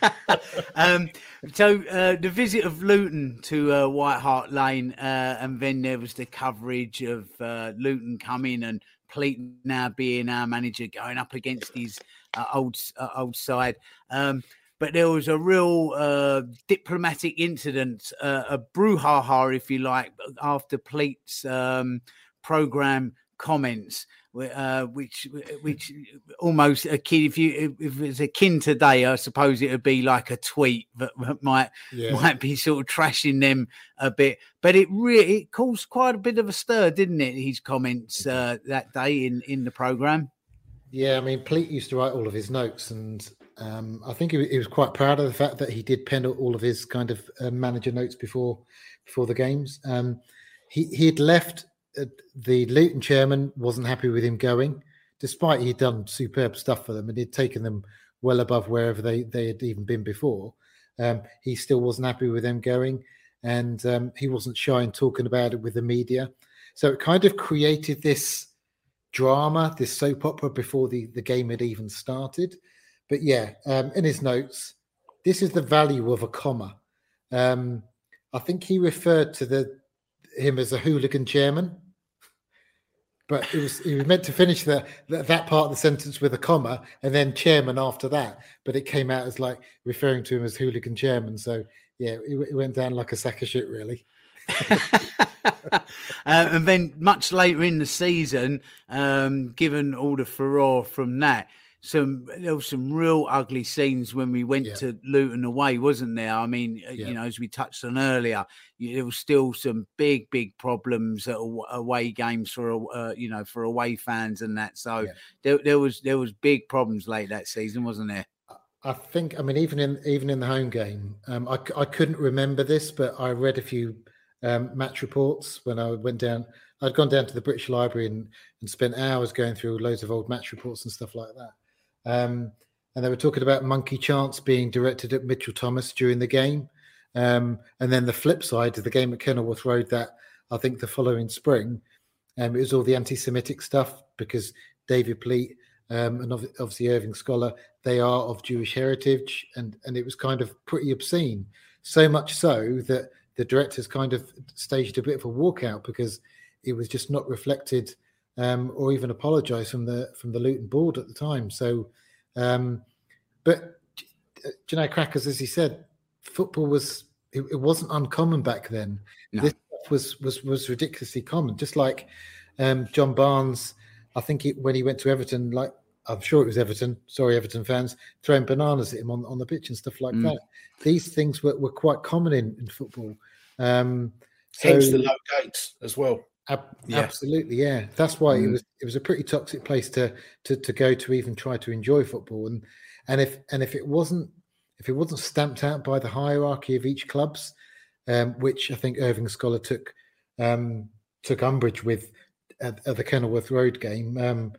um, so uh, the visit of Luton to uh, White Hart Lane, uh, and then there was the coverage of uh, Luton coming and Pleat now being our manager going up against his uh, old uh, old side. Um, but there was a real diplomatic incident, a brouhaha, if you like, after Pleat's um, program comments uh, which which almost a kid if you if it's akin today i suppose it would be like a tweet that, might yeah. might be sort of trashing them a bit but it really it caused quite a bit of a stir didn't it his comments uh, that day in in the program yeah i mean Pleat used to write all of his notes and um, i think he, he, was quite proud of the fact that he did pen all of his kind of uh, manager notes before before the games um, he he had left uh, the Luton chairman wasn't happy with him going, despite he'd done superb stuff for them and he'd taken them well above wherever they, they had even been before. Um, he still wasn't happy with them going, and um, he wasn't shy in talking about it with the media. So it kind of created this drama, this soap opera before the, the game had even started. But yeah, um, in his notes, this is the value of a comma. Um, I think he referred to the him as a hooligan chairman. But it was he was meant to finish the, the, that part of the sentence with a comma and then chairman after that. But it came out as like referring to him as hooligan chairman. So yeah it, it went down like a sack of shit really. Uh, and then much later in the season um, given all the furore from that some there was some real ugly scenes when we went yeah. to Luton away, wasn't there? I mean, uh, yeah. you know, as we touched on earlier, there was still some big, big problems at away games for uh, you know for away fans and that. So yeah. there, there was there was big problems late that season, wasn't there? I think, I mean, even in even in the home game, um, I I couldn't remember this, but I read a few um, match reports when I went down. I'd gone down to the British Library and, and spent hours going through loads of old match reports and stuff like that. Um, and they were talking about Monkey Chance being directed at Mitchell Thomas during the game. Um, and then the flip side of the game at Kenilworth Road that I think the following spring, um, it was all the anti-Semitic stuff because David Pleat um, and obviously Irving Scholar, they are of Jewish heritage, and and it was kind of pretty obscene. So much so that the directors kind of staged a bit of a walkout because it was just not reflected um, or even apologise from the from the Luton board at the time. So, um, but you know, crackers, as he said, football was it, it wasn't uncommon back then. No. This was was was ridiculously common. Just like um, John Barnes, I think it, when he went to Everton, like I'm sure it was Everton. Sorry, Everton fans, throwing bananas at him on, on the pitch and stuff like mm. that. These things were, were quite common in, in football. Um, so, Hence the low gates as well. Ab- yeah. Absolutely, yeah. That's why mm. it was it was a pretty toxic place to to to go to even try to enjoy football. And and if and if it wasn't if it wasn't stamped out by the hierarchy of each clubs, um, which I think Irving Scholar took um, took umbrage with at, at, the Kenilworth Road game, um,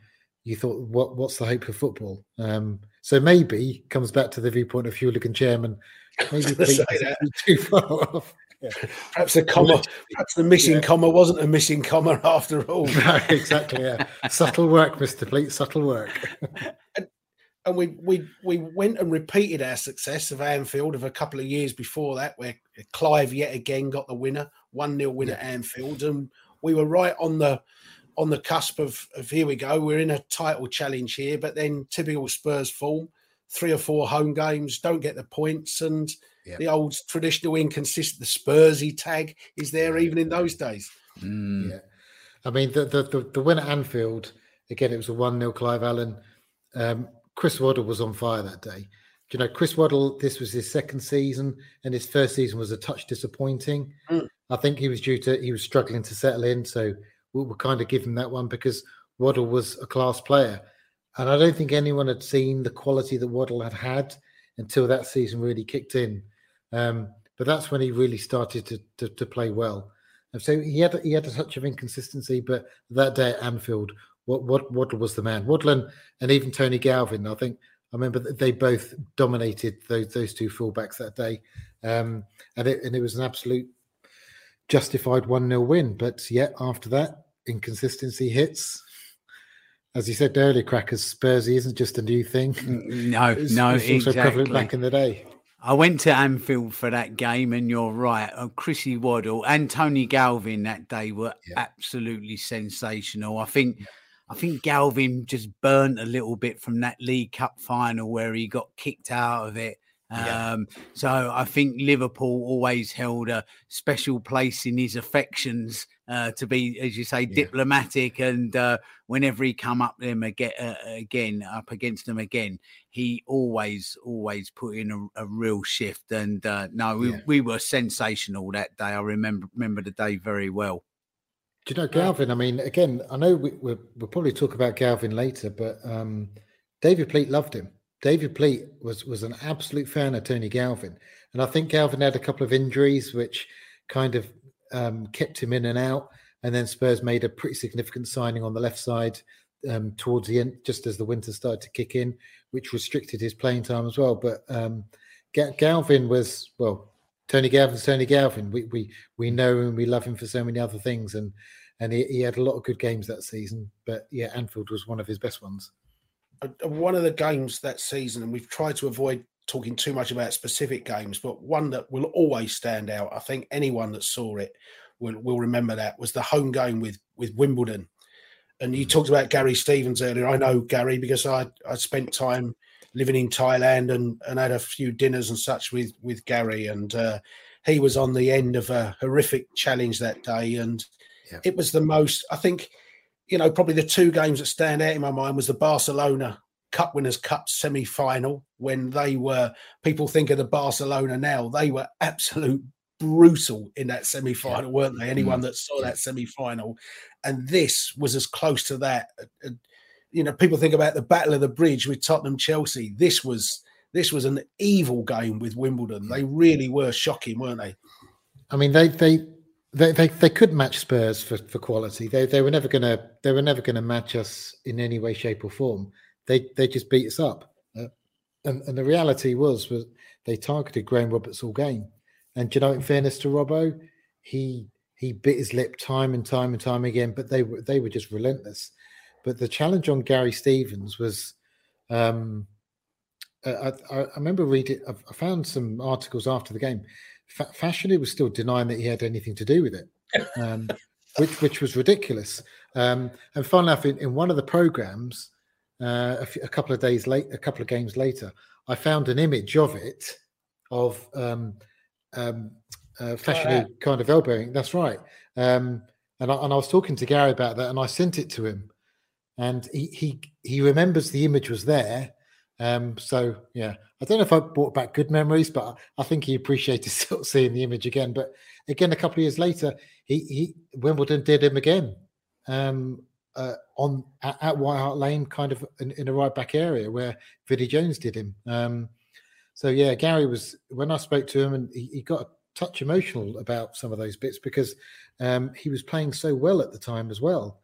you thought, what what's the hope for football? Um, so maybe comes back to the viewpoint of hooligan chairman. Maybe too far off. Yeah. Perhaps the comma, perhaps the missing yeah. comma wasn't a missing comma after all. no, exactly. Yeah, subtle work, Mister Pleat. Subtle work. and, and we we we went and repeated our success of Anfield of a couple of years before that, where Clive yet again got the winner, one 0 win yeah. at Anfield, and we were right on the on the cusp of, of here we go. We're in a title challenge here, but then typical Spurs form, three or four home games, don't get the points, and the old traditional inconsistent the Spursy tag is there even in those days. Mm. Yeah, I mean the, the the the win at Anfield again. It was a one 0 Clive Allen. Um, Chris Waddle was on fire that day. Do you know Chris Waddle? This was his second season, and his first season was a touch disappointing. Mm. I think he was due to he was struggling to settle in, so we'll, we'll kind of give him that one because Waddle was a class player, and I don't think anyone had seen the quality that Waddle had had until that season really kicked in. Um, but that's when he really started to, to, to play well. And so he had he had a touch of inconsistency, but that day at Anfield, what what Waddle was the man. Waddle and even Tony Galvin, I think I remember they both dominated those those two fullbacks that day, um, and it and it was an absolute justified one 0 win. But yet after that, inconsistency hits. As you said earlier, crackers Spursy isn't just a new thing. No, it's, no, it's also exactly. prevalent back in the day. I went to Anfield for that game, and you're right. Uh, Chrissy Waddle and Tony Galvin that day were yeah. absolutely sensational. I think, I think Galvin just burnt a little bit from that League Cup final where he got kicked out of it. Yeah. Um, so I think Liverpool always held a special place in his affections uh, to be, as you say, yeah. diplomatic. And uh, whenever he come up them again, uh, again, up against them again, he always, always put in a, a real shift. And uh, no, we, yeah. we were sensational that day. I remember remember the day very well. Do you know Galvin? I mean, again, I know we, will we'll probably talk about Galvin later, but um, David Pleat loved him. David Pleat was was an absolute fan of Tony Galvin, and I think Galvin had a couple of injuries which kind of um, kept him in and out. And then Spurs made a pretty significant signing on the left side um, towards the end, just as the winter started to kick in, which restricted his playing time as well. But um, Galvin was well, Tony Galvin's Tony Galvin. We we we know and we love him for so many other things, and and he, he had a lot of good games that season. But yeah, Anfield was one of his best ones one of the games that season, and we've tried to avoid talking too much about specific games, but one that will always stand out. I think anyone that saw it will, will remember that was the home game with with Wimbledon. And you mm. talked about Gary Stevens earlier. I know Gary because I I spent time living in Thailand and and had a few dinners and such with with Gary, and uh, he was on the end of a horrific challenge that day, and yeah. it was the most. I think you know, probably the two games that stand out in my mind was the Barcelona Cup Winners' Cup semi final when they were, people think of the Barcelona now, they were absolute brutal in that semi final, weren't they? Anyone mm. that saw that semi final. And this was as close to that. Uh, uh, you know, people think about the Battle of the Bridge with Tottenham Chelsea. This was. This was an evil game with Wimbledon. They really were shocking, weren't they? I mean, they they they, they they could match Spurs for, for quality. They they were never gonna they were never gonna match us in any way, shape, or form. They they just beat us up. Uh, and and the reality was was they targeted Graham Roberts all game. And you know, in fairness to Robbo, he he bit his lip time and time and time again, but they were they were just relentless. But the challenge on Gary Stevens was um I, I, I remember reading I found some articles after the game F- Fashanu was still denying that he had anything to do with it, um, which which was ridiculous. Um, and finally, enough, in, in, one of the programs, uh, a, couple of days late, a couple of games later, I found an image of it of um, um, uh, Fashanu oh, kind of elbowing. That's right. Um, and I, and I was talking to Gary about that, and I sent it to him, and he he he remembers the image was there, um, so yeah, I don't know if I brought back good memories, but I think he appreciated still seeing the image again. But again, a couple of years later, he, he Wimbledon did him again um, uh, on at, at, White Hart Lane, kind of in, in a right back area where Vinnie Jones did him. Um, so yeah, Gary was when I spoke to him, and he, he got a touch emotional about some of those bits because um, he was playing so well at the time as well.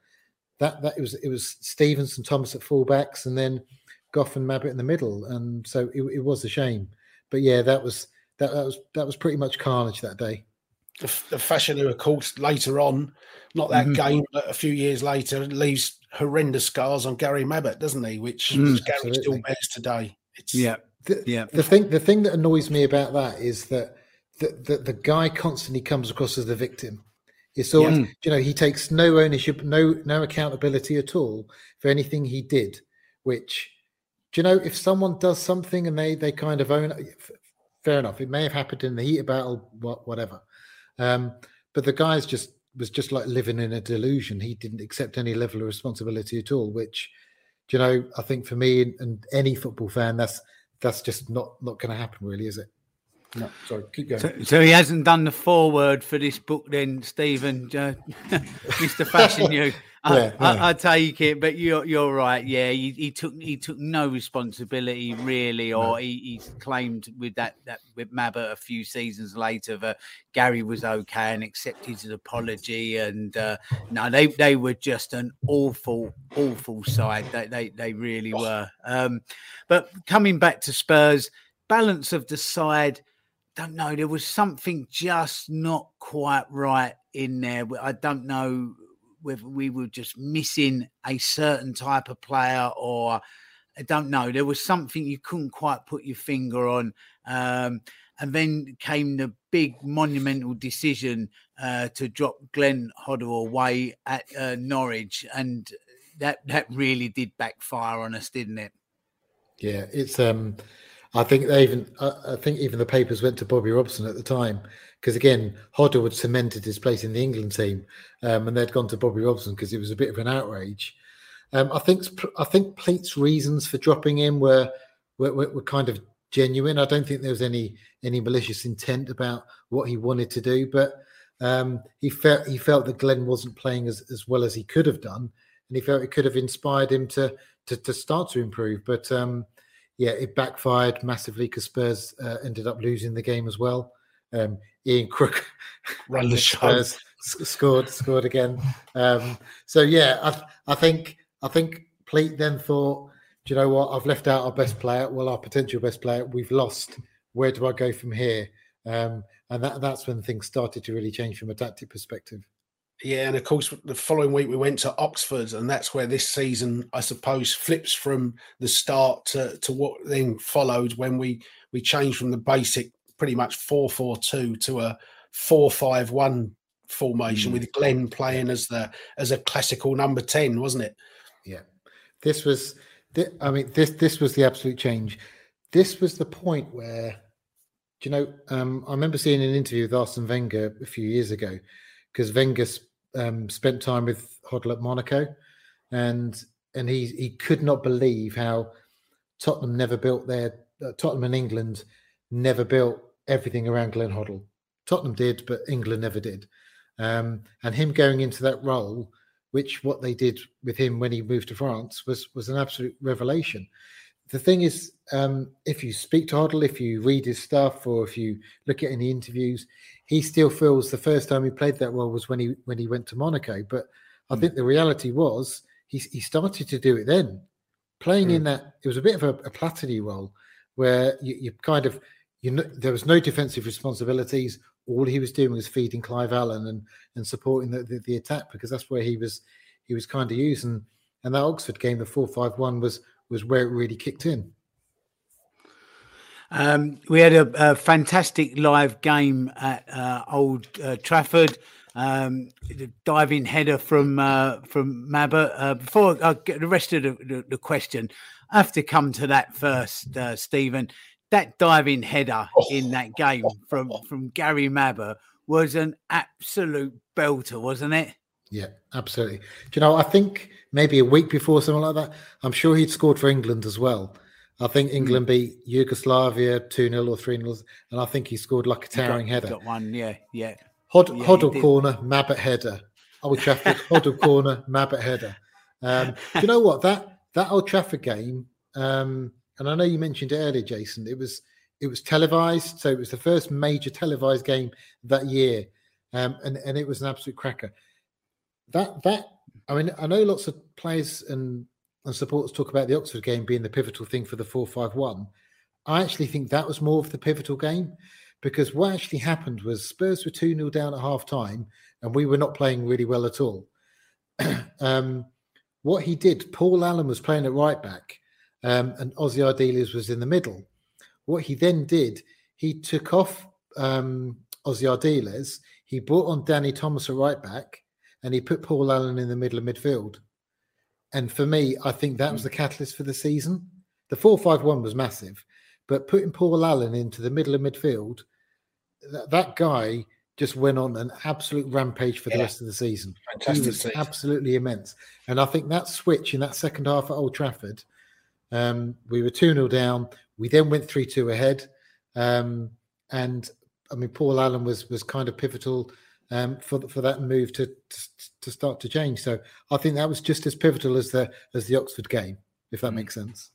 That that it was it was Stevens and Thomas at fullbacks, and then Goff and Mabbutt in the middle, and so it, it was a shame. But yeah, that was that, that was that was pretty much carnage that day. The, the Fashanu, of course, later on, not that Mm-hmm. Mhm. game, but a few years later, leaves horrendous scars on Gary Mabbutt, doesn't he? Which, Mm, which Gary still absolutely. bears today. It's, Yeah. The, Yeah. The thing, the thing that annoys me about that is that the, the, the guy constantly comes across as the victim. It's all, Yeah. you know, he takes no ownership, no no accountability at all for anything he did. Which, do you know, if someone does something and they they kind of own, fair enough. It may have happened in the heat of battle, whatever. Um, but the guy's just was just like living in a delusion. He didn't accept any level of responsibility at all. Which, do you know, I think for me and, and any football fan, that's that's just not not going to happen, really, is it? No, sorry, keep going. So, so he hasn't done the foreword for this book, then, Stephen, uh, Mr. Fashion. You, I, Yeah, yeah. I, I take it, but you're you're right. Yeah, he, he took he took no responsibility really, or he, he claimed with that that with Mabbutt a few seasons later that Gary was okay and accepted his apology, and uh, no, they they were just an awful awful side. They they they really were. Um, but coming back to Spurs, balance of the side don't know. There was something just not quite right in there. I don't know whether we were just missing a certain type of player or I don't know. There was something you couldn't quite put your finger on. Um, and then came the big monumental decision uh, to drop Glenn Hoddle away at uh, Norwich. And that, that really did backfire on us, didn't it? Yeah, it's um I think they even I, I think even the papers went to Bobby Robson at the time because again Hoddle had cemented his place in the England team, um, and they'd gone to Bobby Robson because it was a bit of an outrage. Um, I think I think Pleat's reasons for dropping him were, were were were kind of genuine. I don't think there was any any malicious intent about what he wanted to do, but um, he felt he felt that Glenn wasn't playing as, as well as he could have done, and he felt it could have inspired him to to, to start to improve. But um, yeah, it backfired massively because Spurs uh, ended up losing the game as well. Um, Ian Crook Run the show. Scored scored again. Um, so yeah, I, I think I think Pleat then thought, do you know what? I've left out our best player. Well, our potential best player. We've lost. Where do I go from here? Um, and that, that's when things started to really change from a tactic perspective. Yeah, and of course, the following week we went to Oxford, and that's where this season, I suppose, flips from the start to, to what then followed when we we changed from the basic, pretty much four four two to a four five one formation with Glenn playing as the as a classical number ten, wasn't it? Yeah, this was. thi- I mean, this this was the absolute change. This was the point where, do you know? Um, I remember seeing an interview with Arsene Wenger a few years ago because Wenger um, spent time with Hoddle at Monaco, and and he he could not believe how Tottenham never built their uh, Tottenham and England never built everything around Glenn Hoddle. Tottenham did, but England never did. Um, and him going into that role, which what they did with him when he moved to France was was an absolute revelation. The thing is, um, if you speak to Hoddle, if you read his stuff, or if you look at any interviews, he still feels the first time he played that role was when he when he went to Monaco. But I think the reality was he he started to do it then, playing in that. It was a bit of a, a Platini role where you, you kind of you know there was no defensive responsibilities. All he was doing was feeding Clive Allen and and supporting the, the, the attack because that's where he was he was kind of used and and that Oxford game the four five one was was where it really kicked in. Um, we had a, a fantastic live game at uh, Old uh, Trafford. Um, diving header from uh, from Mabbutt. Uh, before I get the rest of the, the, the question, I have to come to that first, uh, Stephen. That diving header in that game from from Gary Mabbutt was an absolute belter, wasn't it? Yeah, absolutely. Do you know? I think maybe a week before something like that, I'm sure he'd scored for England as well. I think England beat Yugoslavia two 0 or three 0 and I think he scored like a towering got, header. Got one, yeah, yeah. Hod, Yeah, Hoddle corner, Mabbutt header. Old Trafford, Hoddle corner, Mabbutt header. Um, do you know what that that Old Trafford game? Um, and I know you mentioned it earlier, Jason. It was it was televised, so it was the first major televised game that year, um, and and it was an absolute cracker. That that I mean, I know lots of players and and supporters talk about the Oxford game being the pivotal thing for the four five one. I actually think that was more of the pivotal game because what actually happened was Spurs were 2 0 down at half time and we were not playing really well at all. um, what he did, Paul Allen was playing at right back um, and Ossie Ardiles was in the middle. What he then did, he took off um, Ossie Ardiles, he brought on Danny Thomas a right back, and he put Paul Allen in the middle of midfield. And for me, I think that was the catalyst for the season. The 4 5 1 was massive, but putting Paul Allen into the middle of midfield, that, that guy just went on an absolute rampage for the yeah. rest of the season. Fantastic he was season. absolutely immense. And I think that switch in that second half at Old Trafford, um, we were 2 0 down. We then went 3 2 ahead. Um, and I mean, Paul Allen was was kind of pivotal um, for for that move to, to, to start to change. So I think that was just as pivotal as the as the Oxford game, if that mm. makes sense.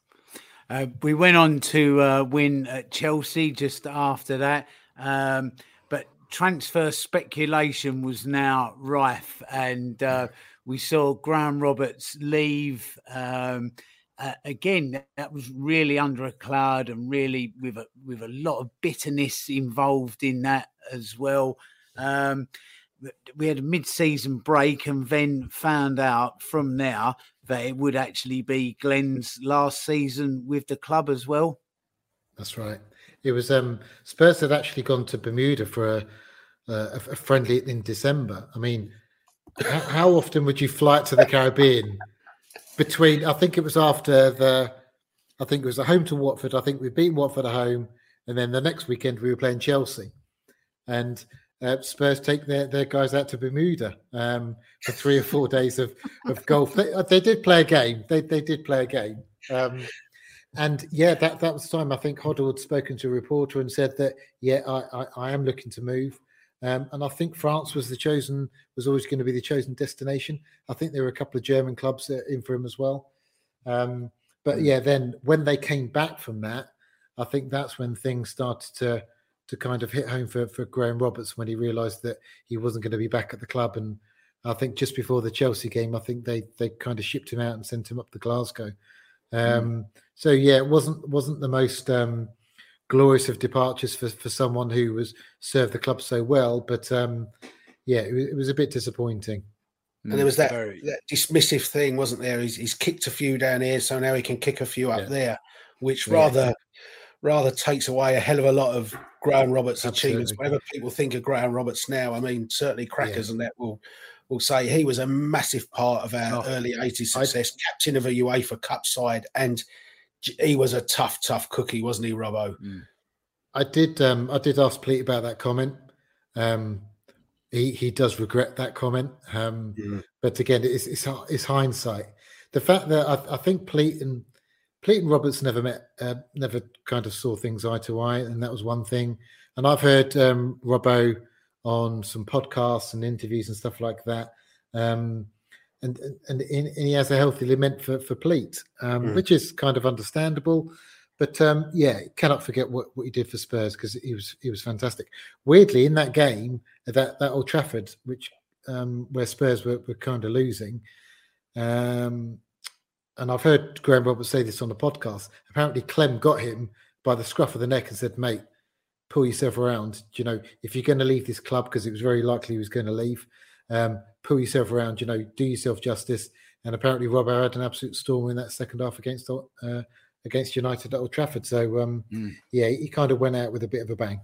Uh, we went on to uh, win at Chelsea just after that, um, but transfer speculation was now rife, and uh, we saw Graham Roberts leave. Um, uh, again, that was really under a cloud and really with a with a lot of bitterness involved in that as well. Um, we had a mid-season break and then found out from now that it would actually be Glenn's last season with the club as well. That's right. It was um, Spurs had actually gone to Bermuda for a, a, friendly in December. I mean, how often would you fly to the Caribbean between? I think it was after the, I think it was a home to Watford. I think we beat Watford at home, and then the next weekend we were playing Chelsea, and uh, Spurs take their, their guys out to Bermuda um, for three or four days of, of golf. They, uh, they, did play a game. They, they did play a game. Um, and yeah, that, that was the time I think Hoddle had spoken to a reporter and said that, yeah, I, I, I am looking to move. Um, and I think France was the chosen, was always going to be the chosen destination. I think there were a couple of German clubs in for him as well. Um, but hmm. yeah, then when they came back from that, I think that's when things started to to kind of hit home for, for Graham Roberts when he realised that he wasn't going to be back at the club. And I think just before the Chelsea game, I think they they kind of shipped him out and sent him up to Glasgow. Um, mm. So yeah, it wasn't wasn't the most um, glorious of departures for, for someone who was served the club so well, but um, yeah, it, it was a bit disappointing. And there was that, that dismissive thing, wasn't there? He's, he's, kicked a few down here, so now he can kick a few up yeah. there, which rather yeah. rather takes away a hell of a lot of Graham Roberts' Absolutely. achievements. Whatever people think of Graham Roberts now, I mean, certainly crackers yeah. and that will will say he was a massive part of our oh, early 80s success, I, captain of a UEFA Cup side, and he was a tough, tough cookie, wasn't he, Robbo? Mm. I did um, I did ask Pleat about that comment. Um, he he does regret that comment. Um, mm. But again, it's, it's, it's hindsight. The fact that I, I think Pleat and Pleat and Roberts never met, uh, never kind of saw things eye to eye, and that was one thing. And I've heard um, Robbo on some podcasts and interviews and stuff like that, um, and and, and he has a healthy lament for for Pleat, um, mm. which is kind of understandable. But um, yeah, cannot forget what, what he did for Spurs because he was he was fantastic. Weirdly, in that game, that that Old Trafford, which um, where Spurs were, were kind of losing, um, and I've heard Graham Roberts say this on the podcast. Apparently, Clem got him by the scruff of the neck and said, "Mate, pull yourself around. You know, if you're going to leave this club, because it was very likely he was going to leave, um, pull yourself around. You know, do yourself justice." And apparently, Robbo had an absolute storm in that second half against uh, against United at Old Trafford. So, um, mm. yeah, he kind of went out with a bit of a bang.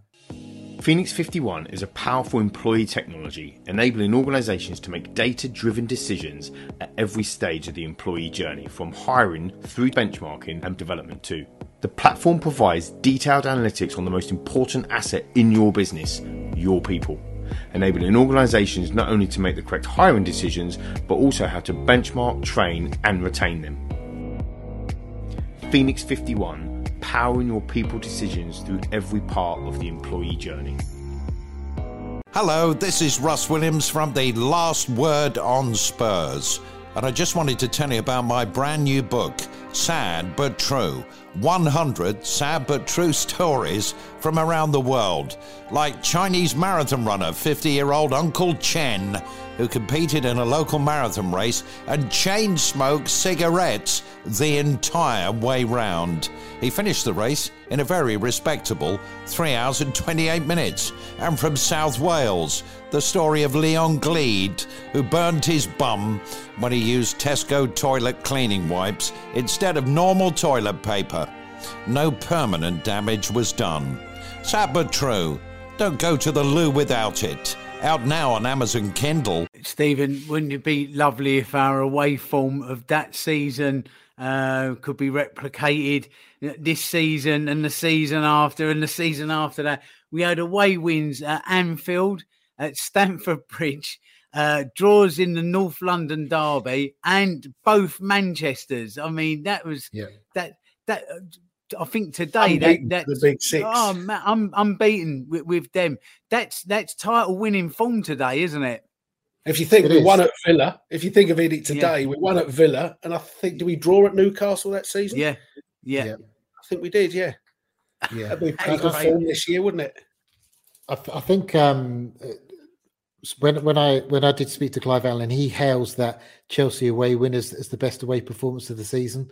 Phoenix 51 is a powerful employee technology enabling organizations to make data driven decisions at every stage of the employee journey, from hiring through benchmarking and development too. The platform provides detailed analytics on the most important asset in your business, your people, enabling organizations not only to make the correct hiring decisions, but also how to benchmark, train, and retain them. Phoenix 51 Powering your people decisions through every part of the employee journey. Hello, this is Russ Williams from the Last Word on Spurs. And I just wanted to tell you about my brand new book, Sad But True 100 sad but true stories from around the world, like Chinese marathon runner 50 year old Uncle Chen, who competed in a local marathon race and chain smoked cigarettes the entire way round. He finished the race in a very respectable 3 hours and 28 minutes. And from South Wales, the story of Leon Gleed, who burned his bum when he used Tesco toilet cleaning wipes instead of normal toilet paper. No permanent damage was done. Sad but true. Don't go to the loo without it. Out now on Amazon Kindle. Stephen, wouldn't it be lovely if our away form of that season uh, could be replicated this season and the season after and the season after that? We had away wins at Anfield, at Stamford Bridge, uh, draws in the North London derby, and both Manchester's. I mean, that was yeah. that that. I think today that that's the big six. Oh man, I'm I'm beaten with, with them. That's that's title winning form today, isn't it? If you think It we is. won at Villa, if you think of it today, we won at Villa, and I think do we draw at Newcastle that season? Yeah, yeah. Yeah. I think we did. Yeah, Yeah. that'd be pretty I- good form this year, wouldn't it? I, th- I think um, when when I when I did speak to Clive Allen, he hails that Chelsea away win as, as the best away performance of the season.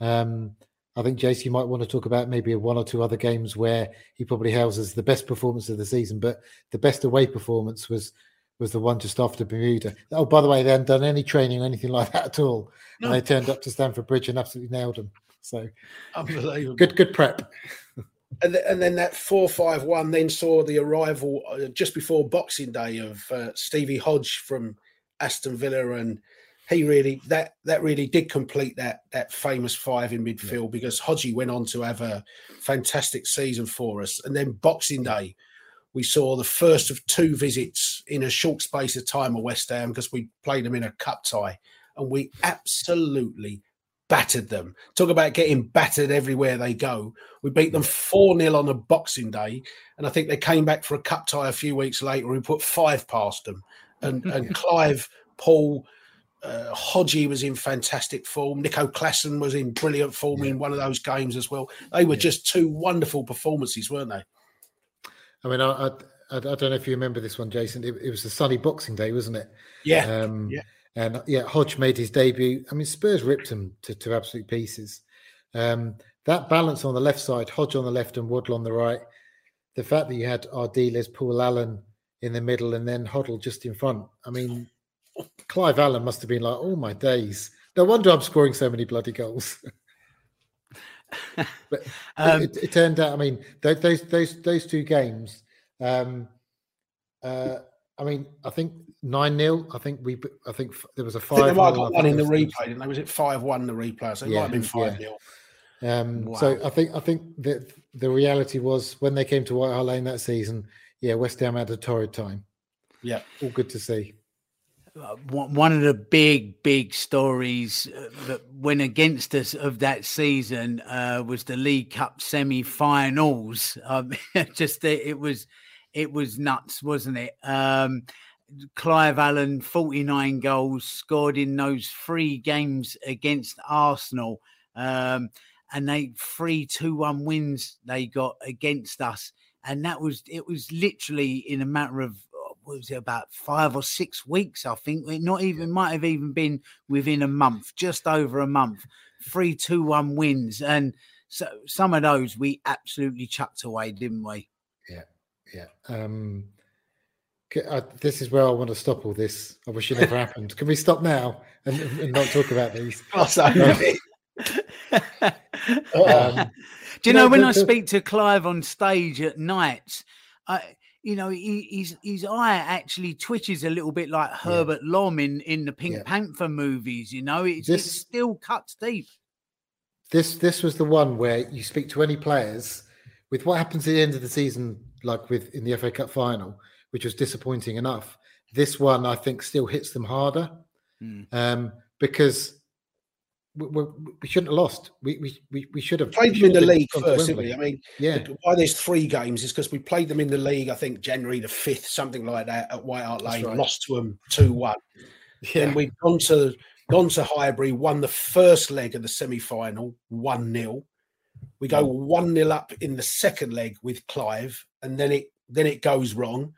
Um, I think Jace, you might want to talk about maybe one or two other games where he probably hails as the best performance of the season, but the best away performance was was the one just after Bermuda. Oh, by the way, they hadn't done any training or anything like that at all, No. and they turned up to Stamford Bridge and absolutely nailed them. So Unbelievable. good, good prep. And, th- and then that four five one then saw the arrival uh, just before Boxing Day of uh, Stevie Hodge from Aston Villa, and he really that that really did complete that that famous five in midfield because Hodgie went on to have a fantastic season for us. And then Boxing Day, we saw the first of two visits in a short space of time at West Ham because we played them in a cup tie, and we absolutely battered them. Talk about getting battered everywhere they go. We beat them 4 0 on a Boxing Day. And I think they came back for a cup tie a few weeks later. We put five past them. And, and Clive, Paul, uh, Hodgie was in fantastic form. Nico Claesen was in brilliant form in one of those games as well. They were just two wonderful performances, weren't they? I mean, I, I, I don't know if you remember this one, Jason. It, it was the sunny Boxing Day, wasn't it? Yeah, Um, yeah. And yeah, Hodge made his debut. I mean, Spurs ripped him to, to absolute pieces. Um, that balance on the left side, Hodge on the left and Waddle on the right. The fact that you had Ardiles, Paul Allen in the middle, and then Hoddle just in front. I mean, Clive Allen must have been like, "Oh my days!" No wonder I'm scoring so many bloody goals. but Um, it, it turned out. I mean, tho- those those those two games. Um, uh, I mean, I think nine 0 I think we. I think f- there was a I think they five. might have nil, got I one in the replay, didn't they? Was it 5 1 the replay? So it might have been 5 0. Um, So I think I think that the reality was when they came to White Hart Lane that season, yeah, West Ham had a torrid time. Yeah, all good to see. Uh, one one of the big, big stories uh, that went against us of that season uh, was the League Cup semi-finals. Um, just it, was, it was nuts, wasn't it? Um, Clive Allen, forty-nine goals scored in those three games against Arsenal, um, and they three two-one wins they got against us, and that was it was literally in a matter of was it about five or six weeks? I think it not even might have even been within a month, just over a month. Three, two, one wins, and so some of those we absolutely chucked away, didn't we? Yeah, yeah. Um, I- this is where I want to stop all this. I wish it never happened. Can we stop now and, and not talk about these? Gloss over it. Um, Do you know when the- I speak to Clive on stage at nights, I, you know, he, his his eye actually twitches a little bit like Herbert Lom in in the Pink Yeah. Panther movies. You know, it's, This- it still cuts deep. this this was the one where you speak to any players with what happens at the end of the season, like with in the FA Cup final, which was disappointing enough. This one, I think, still hits them harder Hmm. um, because we, we, shouldn't have lost. We we we, should have played them in the league first, didn't we? I mean, Yeah. the- why there's three games is because we played them in the league. I think January the fifth, something like that, at White Hart Lane. right. Lost to them two one. Then we've gone to gone to Highbury, won the first leg of the semi final, one 0 We go mm. one 0 up in the second leg with Clive, and then it then it goes wrong.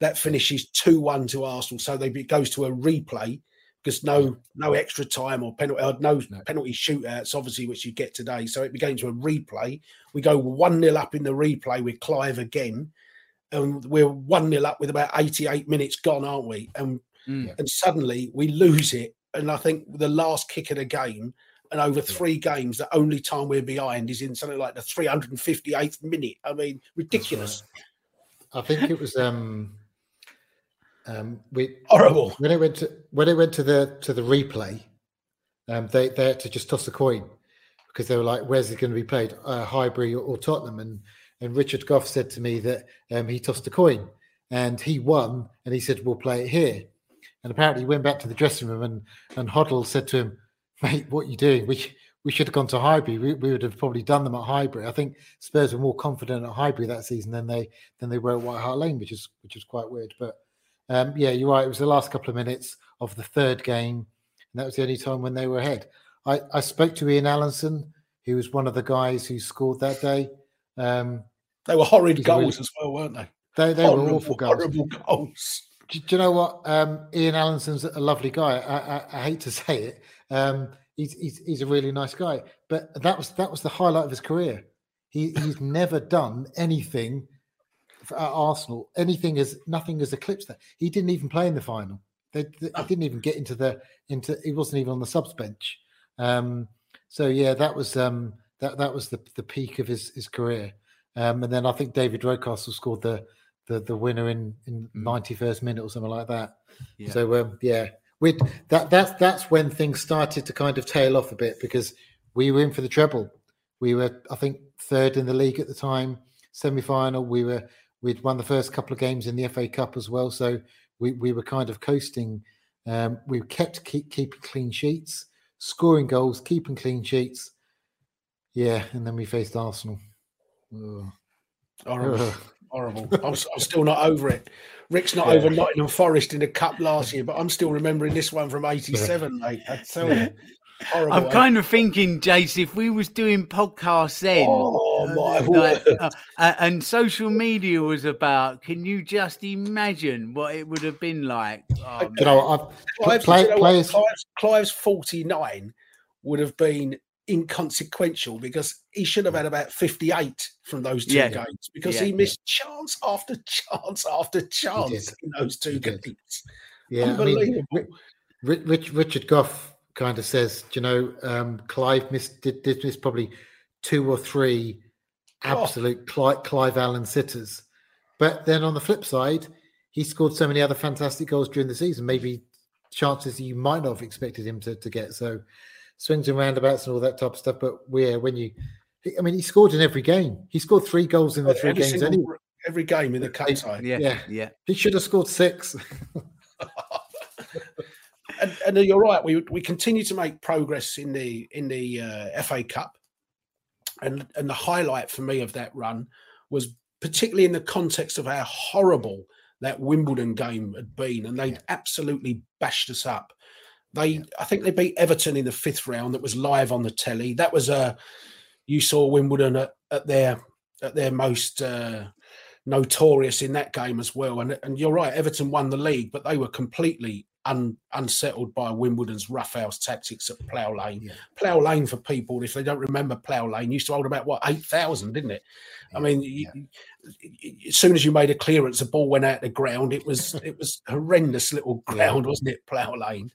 That finishes two one to Arsenal, so they it goes to a replay because no no extra time or penalty uh, no, no, penalty shootouts obviously which you get today. So it became to a replay. We go one 0 up in the replay with Clive again, and we're one 0 up with about eighty eight minutes gone, aren't we? And Mm. and suddenly we lose it. And I think the last kick of the game, and over three games, the only time we're behind is in something like the 358th minute. I mean, ridiculous. I think it was um um we horrible when it went to when it went to the to the replay. Um, they they had to just toss a coin because they were like, "Where's it going to be played? Uh, Highbury or, or Tottenham?" And and Richard Gough said to me that um, he tossed a coin and he won, and he said, "We'll play it here." And apparently, he went back to the dressing room, and and Hoddle said to him, "Mate, what are you doing? We we should have gone to Highbury. We, we would have probably done them at Highbury. I think Spurs were more confident at Highbury that season than they than they were at White Hart Lane, which is which is quite weird. But um, yeah, you're right. It was the last couple of minutes of the third game, and that was the only time when they were ahead. I, I spoke to Ian Allinson, who was one of the guys who scored that day. Um, they were horrid goals really, as well, weren't they? They, they horrible, were awful goals. Horrible goals. Do, do, you know what? Um, Ian Allinson's a lovely guy. I, I, I hate to say it. Um, he's, he's he's a really nice guy, but that was that was the highlight of his career. He he's never done anything at Arsenal. Anything has nothing has eclipsed that. He didn't even play in the final. They, they he didn't even get into the into. He wasn't even on the subs bench. Um, so yeah, that was um, that that was the the peak of his his career. Um, and then I think David Rocastle scored the the the winner in in ninety first minute or something like that. Yeah. So um, yeah, we that that's that's when things started to kind of tail off a bit because we were in for the treble. We were I think third in the league at the time, semi final. We were we'd won the first couple of games in the FA Cup as well, so we we were kind of coasting. Um, we kept keep keeping clean sheets, scoring goals, keeping clean sheets. Yeah, and then we faced Arsenal. Ugh. Horrible. Horrible. I'm, I'm, still not over it. Rick's not yeah. over Nottingham Forest in the cup last year, but I'm still remembering this one from '87, mate. I tell you. Horrible, I'm kind of thinking, Jace, if we was doing podcasts then, oh my uh, word, uh, uh, and social media was about, can you just imagine what it would have been like? Oh, you know, I've, Clive's, play, you know players... Clive's, Clive's 49 would have been inconsequential because he should have had about 58 from those two Yeah. games because Yeah. he missed chance after chance after chance in those two games. Yeah, I mean, Unbelievable. Ri- Ri- Rich, Richard Gough kind of says, do you know, um, Clive missed did, did miss probably two or three absolute Clive, Clive Allen sitters, but then on the flip side, he scored so many other fantastic goals during the season. Maybe chances you might not have expected him to, to get. So swings and roundabouts and all that type of stuff. But yeah, when you, I mean, he scored in every game. He scored three goals in the three every, games single- anyway. every game in the cup side. Yeah, Yeah. yeah. He should have scored six. and, and you're right. We we continue to make progress in the in the uh, FA Cup, and and the highlight for me of that run was particularly in the context of how horrible that Wimbledon game had been, and they'd absolutely bashed us up. They, I think they beat Everton in the fifth round. That was live on the telly. That was a, you saw Wimbledon at, at their at their most uh, notorious in that game as well. And and you're right, Everton won the league, but they were completely un, unsettled by Wimbledon's roughhouse tactics at Plough Lane. Plough Lane, for people if they don't remember Plough Lane, used to hold about what eight thousand, didn't it? I mean, you, as soon as you made a clearance, the ball went out the ground. It was it was horrendous little ground, wasn't it, Plough Lane?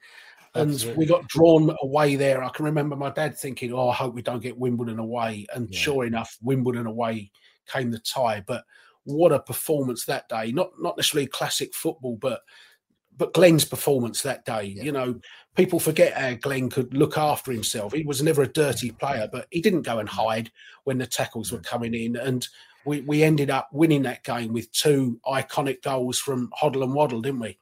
And Absolutely. we got drawn away there. I can remember my dad thinking, "Oh, I hope we don't get Wimbledon away." And sure enough, Wimbledon away came the tie. But what a performance that day! Not not necessarily classic football, but but Glenn's performance that day. You know, people forget how Glenn could look after himself. He was never a dirty player, but he didn't go and hide when the tackles were coming in. And we, we ended up winning that game with two iconic goals from Hoddle and Waddle, didn't we?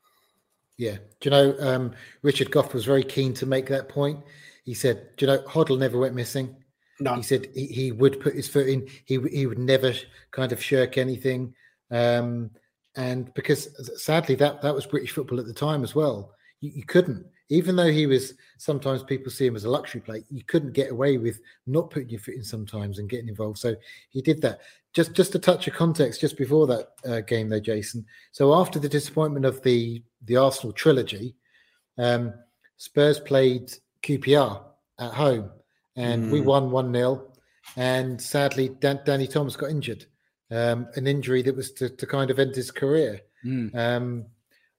Yeah. Do you know, um, Richard Gough was very keen to make that point. He said, do you know, Hoddle never went missing. No. He said he, he would put his foot in. He, he would never kind of shirk anything. Um, and because sadly, that, that was British football at the time as well. You, you couldn't. even though he was sometimes people see him as a luxury play, you couldn't get away with not putting your foot in sometimes and getting involved. So he did that. Just just to touch of context, just before that uh, game though, Jason. So after the disappointment of the the Arsenal trilogy, um, Spurs played QPR at home, and mm. we won one 0 And sadly, Dan- Danny Thomas got injured, um, an injury that was to, to kind of end his career. Mm. Um,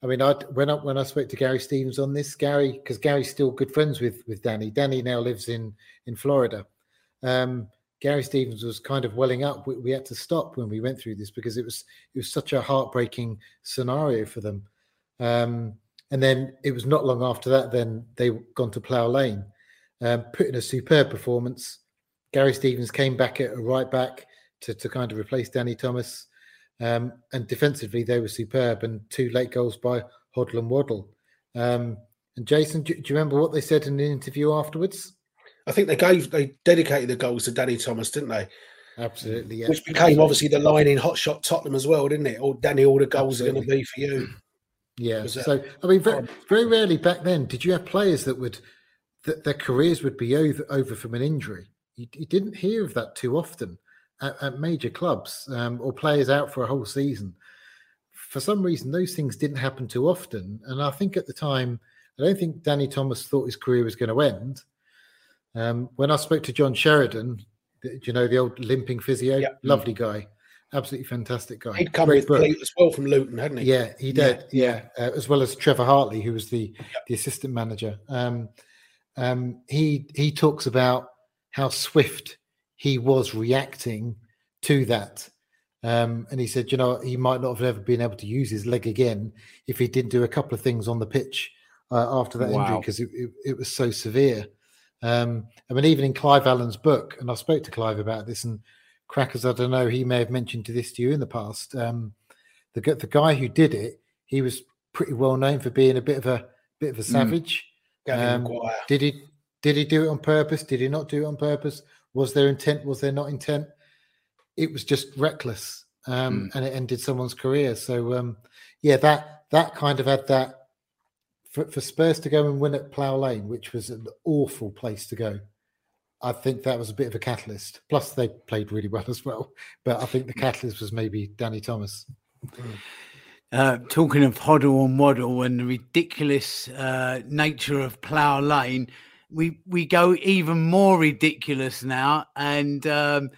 I mean, I when I when I spoke to Gary Stevens on this, Gary, because Gary's still good friends with with Danny. Danny now lives in in Florida. Um, Gary Stevens was kind of welling up. We, we, had to stop when we went through this because it was it was such a heartbreaking scenario for them. Um, and then it was not long after that. Then they gone to Plough Lane, um, put in a superb performance. Gary Stevens came back at a right back to to kind of replace Danny Thomas. Um, and defensively, they were superb, and two late goals by Hoddle and Waddle. Um, and Jason, do, do, you remember what they said in the interview afterwards? I think they gave they dedicated the goals to Danny Thomas, didn't they? Absolutely, yeah. Which became obviously the line in Hot Shot Tottenham as well, didn't it? Or Danny, all the goals Absolutely. are going to be for you. Yeah. So I mean, very, very rarely back then did you have players that would that their careers would be over over from an injury. You, you didn't hear of that too often at, at major clubs um, or players out for a whole season. For some reason, those things didn't happen too often. And I think at the time, I don't think Danny Thomas thought his career was going to end. Um, when I spoke to John Sheridan, you know, the old limping physio, yep. lovely guy, absolutely fantastic guy. He'd come Great with Pleat as well from Luton, hadn't he? Yeah, he did. Yeah, yeah. Uh, as well as Trevor Hartley, who was the yep. the assistant manager. Um, um, he he talks about how swift he was reacting to that. Um, and he said, you know, he might not have ever been able to use his leg again if he didn't do a couple of things on the pitch uh, after that wow. injury because it, it, it, was so severe. Um, I mean, even in Clive Allen's book, and I spoke to Clive about this, and Crackers, I don't know, he may have mentioned to this to you in the past. Um, the the guy who did it, he was pretty well known for being a bit of a bit of a hmm. savage. Mm. did he did he do it on purpose? Did he not do it on purpose? Was there intent? Was there not intent? It was just reckless, um, mm. and it ended someone's career. So, um, yeah, that that kind of had that for, for Spurs to go and win at Plough Lane, which was an awful place to go. I think that was a bit of a catalyst. Plus, they played really well as well. But I think the catalyst was maybe Danny Thomas. Uh, talking of Hoddle and Waddle and the ridiculous uh, nature of Plough Lane, we we go even more ridiculous now, and um,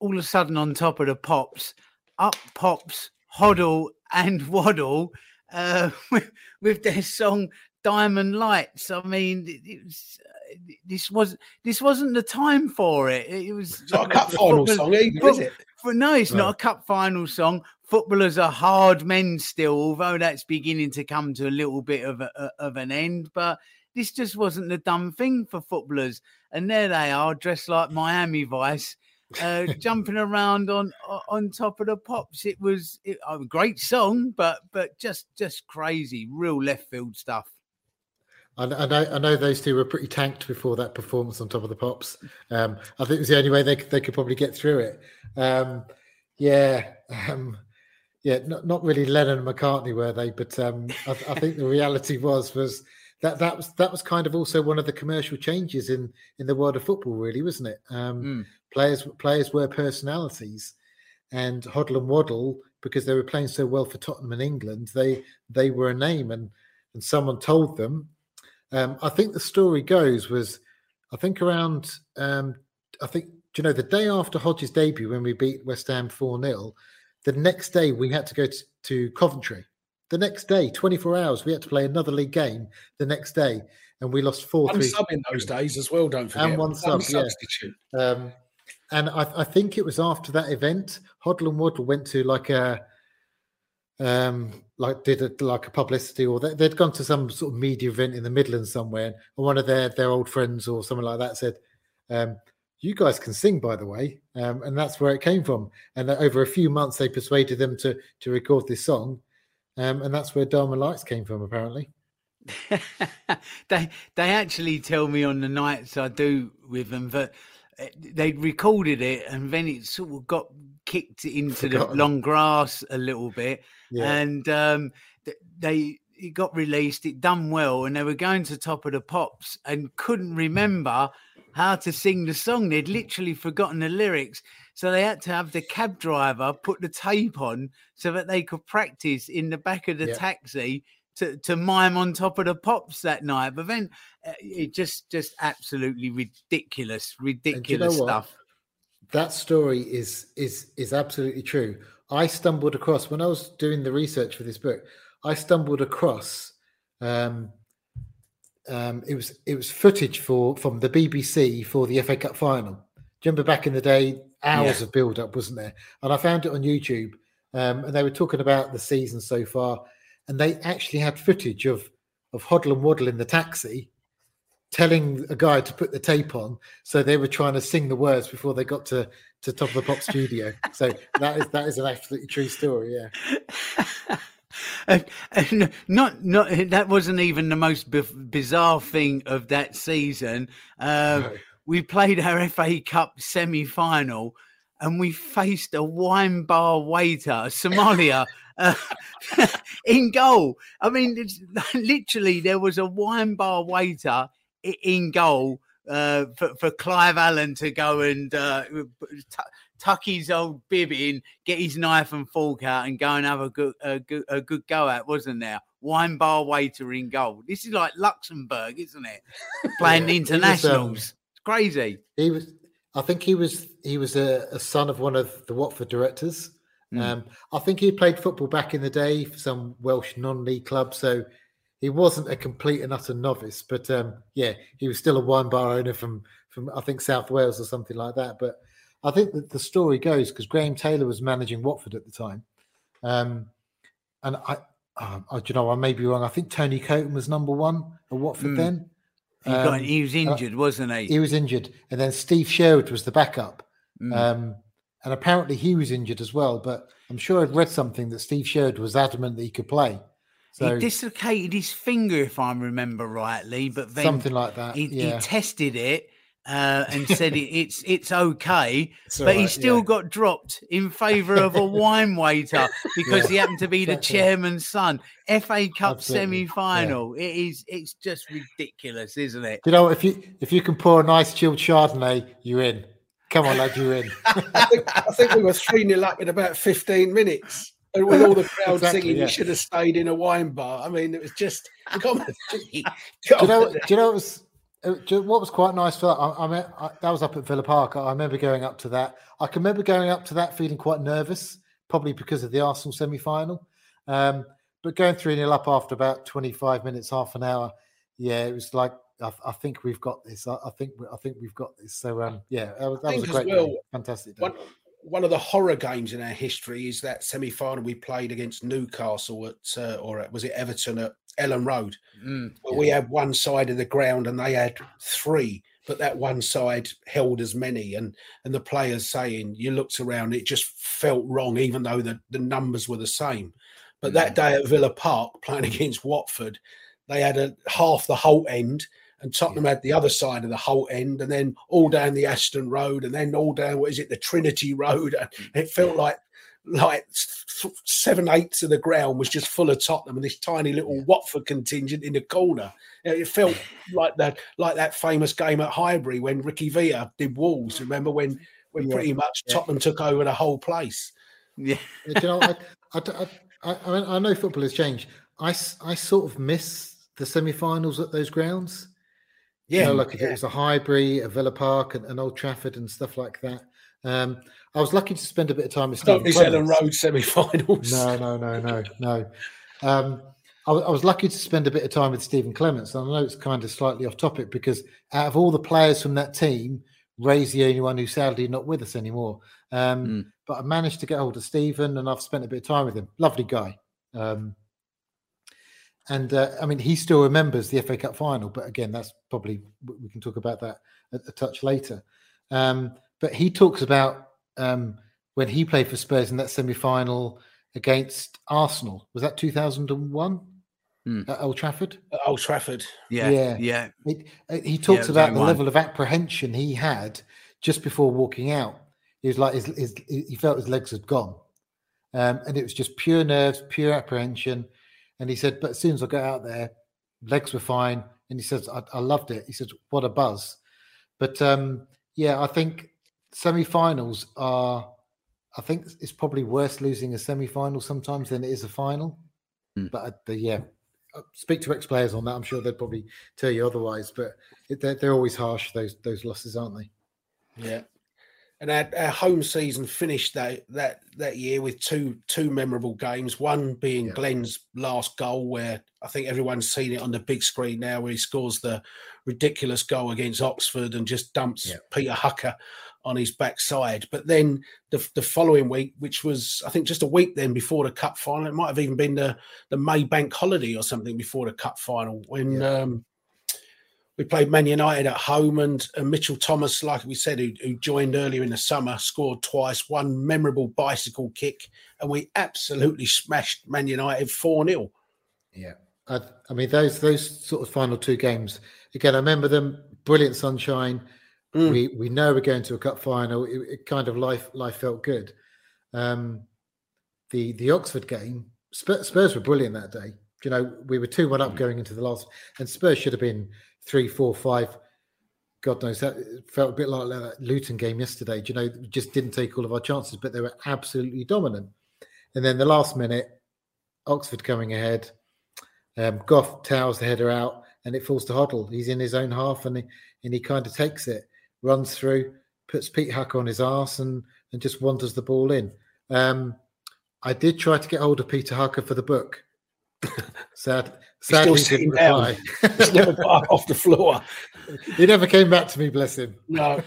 all of a sudden, on top of the pops, up pops Hoddle and Waddle uh, with, with, their song "Diamond Lights." I mean, it, was, uh, this was this wasn't the time for it. It was it's not a cup final song either, is it? For, no, it's no. not a cup final song. Footballers are hard men still, although that's beginning to come to a little bit of a, of an end. But this just wasn't the dumb thing for footballers. And there they are, dressed like Miami Vice, uh, jumping around on on top of the pops. It was it, a great song, but but just just crazy, real left field stuff. I, I, know, I know those two were pretty tanked before that performance on top of the pops. Um, I think it was the only way they they could probably get through it. Um, yeah, um, yeah, not, not really Lennon and McCartney were they, but um, I, I, think the reality was was that that was that was kind of also one of the commercial changes in in the world of football, really, wasn't it? Um, mm. Players players were personalities, and Hoddle and Waddle because they were playing so well for Tottenham and England, they they were a name, and and someone told them. Um, I think the story goes was, I think around, um, I think you know the day after Hodges' debut when we beat West Ham four 0 the next day we had to go to, to Coventry the next day, 24 hours, we had to play another league game the next day, and we lost four. One three. sub in those days as well. Don't forget. And one, one sub, substitute. Yeah. Um, and I, I, think it was after that event, Hoddle and Waddle went to like a, um, like did a, like a publicity, or they, they'd gone to some sort of media event in the Midlands somewhere, and one of their their old friends or someone like that said, um, "You guys can sing, by the way," um, and that's where it came from. And over a few months, they persuaded them to to record this song um, and that's where Diamond Lights came from, apparently. they they actually tell me on the nights I do with them that eh, they recorded it and then it sort of got kicked into Forgotten. the long grass a little bit, yeah. and um, they it got released, it done well, and they were going to Top of the Pops and couldn't remember how to sing the song. They'd literally forgotten the lyrics. So they had to have the cab driver put the tape on so that they could practice in the back of the Yeah. taxi to, to mime on top of the pops that night. But then uh, it just just absolutely ridiculous, do you ridiculous know what? stuff. That story is is is absolutely true. I stumbled across when I was doing the research for this book. I stumbled across um, um, it was it was footage for from the BBC for the FA Cup final. Do you remember back in the day, hours Yeah. of build up, wasn't there? And I found it on YouTube, um, and they were talking about the season so far, and they actually had footage of of Hoddle and Waddle in the taxi, telling a guy to put the tape on. So they were trying to sing the words before they got to to Top of the Pop studio. So that is that is an absolutely true story. Yeah. not not that wasn't even the most b- bizarre thing of that season. Uh, We played our FA Cup semi final, and we faced a wine bar waiter, Somalia. Uh, in goal. I mean, it's, literally, there was a wine bar waiter in goal uh, for, for Clive Allen to go and uh, t- tuck his old bib in, get his knife and fork out, and go and have a good, a good, a good go at, wasn't there? Wine bar waiter in goal. This is like Luxembourg, isn't it? Playing Yeah, he was, um, internationals. it's crazy. He was. I think he was. He was a, a son of one of the Watford directors. Mm. Um, I think he played football back in the day for some Welsh non-league club, so he wasn't a complete and utter novice. But um, yeah, he was still a wine bar owner from from I think South Wales or something like that. But I think that the story goes because Graham Taylor was managing Watford at the time, um, and I, uh, I, you know, I may be wrong. I think Tony Coton was number one at Watford Mm. then. He, got, Um, he was injured, wasn't he? he was injured, and then Steve Sherwood was the backup, Mm. um, and apparently he was injured as well. But I'm sure I'd read something that Steve Sherwood was adamant that he could play. So he dislocated his finger, if I remember rightly, but then Something like that, He, yeah. he tested it uh, and said it, it's it's okay, It's but he still yeah. got dropped in favour of a wine waiter because Yeah, he happened to be the chairman's son. FA Cup semi final. It is it's just ridiculous, isn't it? you know if you if you can pour a nice chilled Chardonnay, you're in. Come on, lad, you're in. I think, I think we were 3 0 up in about 15 minutes. And with all the crowd Exactly, singing, yeah. you should have stayed in a wine bar. I mean, it was just. Come on. do you know? Do you know? It was, uh, do you know what was quite nice for that? I, I, mean, I that was up at Villa Park. I remember going up to that. I can remember going up to that feeling quite nervous, probably because of the Arsenal semi-final. Um, but going three 0 up after about twenty-five minutes, half an hour, yeah, it was like I, I think we've got this. I, I think we- I think we've got this. So um, yeah, that was, that was a great, well, fantastic. Day. One, one of the horror games in our history is that semi final we played against Newcastle at, uh, or at, was it Everton at Elland Road? Mm. Where we had one side of the ground and they had three, but that one side held as many. And and the players saying, you looked around, it just felt wrong, even though the, the numbers were the same. But that day at Villa Park, playing against Watford, they had a half the whole end, and Tottenham had the other side of the whole end, and then all down the Aston Road, and then all down what is it, the Trinity Road. And mm, it felt like like seven eighths of the ground was just full of Tottenham and this tiny little Watford contingent in the corner. It felt like that, like that famous game at Highbury when Ricky Villa did Wolves. Oh, remember when when Yeah, pretty much yeah. Tottenham took over the whole place. Yeah. Yeah, you know, I, I, I, I, I mean, I know football has changed. I, I sort of miss the semi-finals at those grounds. You Yeah, know, like if yeah. it was a Highbury, a Villa Park, and, and Old Trafford and stuff like that. Um, I was lucky to spend a bit of time with Not Stephen these Elland Clements. Road semi-finals. No, no, no, no, no. Um, I, I was lucky to spend a bit of time with Stephen Clemence. And I know it's kind of slightly off topic because out of all the players from that team, Ray's the only one who's sadly not with us anymore. Um, But I managed to get hold of Stephen and I've spent a bit of time with him. Lovely guy. Um, and uh, I mean, he still remembers the FA Cup final, but again, that's probably we we can talk about that a, a touch later. Um, but he talks about um, when he played for Spurs in that semi final against Arsenal. Was that 2001 at Old Trafford? At Old Trafford. Yeah, yeah. It- uh, he talks was about the 01. level of apprehension he had just before walking out. He was like, his, his, he felt his legs had gone. Um, and it was just pure nerves, pure apprehension. And he said, but as soon as I got out there, legs were fine. And he says, I, I loved it. He says, what a buzz. But um, yeah, I think semi-finals are. I think it's probably worse losing a semi-final sometimes than it is a final. Mm. But uh, the, yeah, uh, speak to ex-players on that. I'm sure they'd probably tell you otherwise. But it, they're, they're always harsh those those losses, aren't they? Yeah. And our, our home season finished that that that year with two two memorable games. One being yeah. Glenn's last goal, where I think everyone's seen it on the big screen now, where he scores the ridiculous goal against Oxford and just dumps yeah. Peter Hucker on his backside. But then the, the following week, which was I think just a week then before the cup final, it might have even been the the May bank holiday or something before the cup final when yeah. um, we played Man United at home, and, and Mitchell Thomas, like we said, who, who, joined earlier in the summer, scored twice, one memorable bicycle kick, and we absolutely smashed Man United four 0 Yeah, I, I, mean those those sort of final two games. Again, I remember them. Brilliant sunshine. Mm. We we know we're going to a cup final. It, it kind of life life felt good. Um, the the Oxford game, Spurs, Spurs were brilliant that day. You know, we were two one up mm. going into the last, and Spurs should have been three, four, five. God knows that felt a bit like that Luton game yesterday. Do you know, just didn't take all of our chances, but they were absolutely dominant. And then the last minute, Oxford coming ahead. Um, Gough towers the header out, and it falls to Hoddle. He's in his own half, and he, and he kind of takes it, runs through, puts Pete Huck on his ass, and and just wanders the ball in. Um, I did try to get hold of Peter Hucker for the book. Sad, sadly, still sitting down. He's never got off the floor. He never came back to me, bless him. No.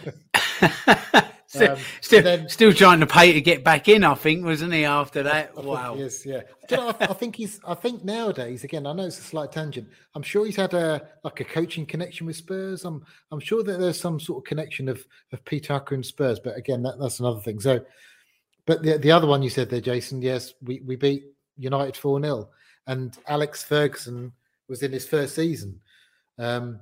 still, um, still, then, still, trying to pay to get back in. I think, wasn't he? After that, wow. Yes, yeah. You know, I, I, think he's. I think nowadays, again, I know it's a slight tangent. I'm sure he's had a like a coaching connection with Spurs. I'm. I'm sure that there's some sort of connection of of Peter Hucker and Spurs. But again, that, that's another thing. So, but the the other one you said there, Jason. Yes, we we beat United four 0 and Alex Ferguson was in his first season. Um,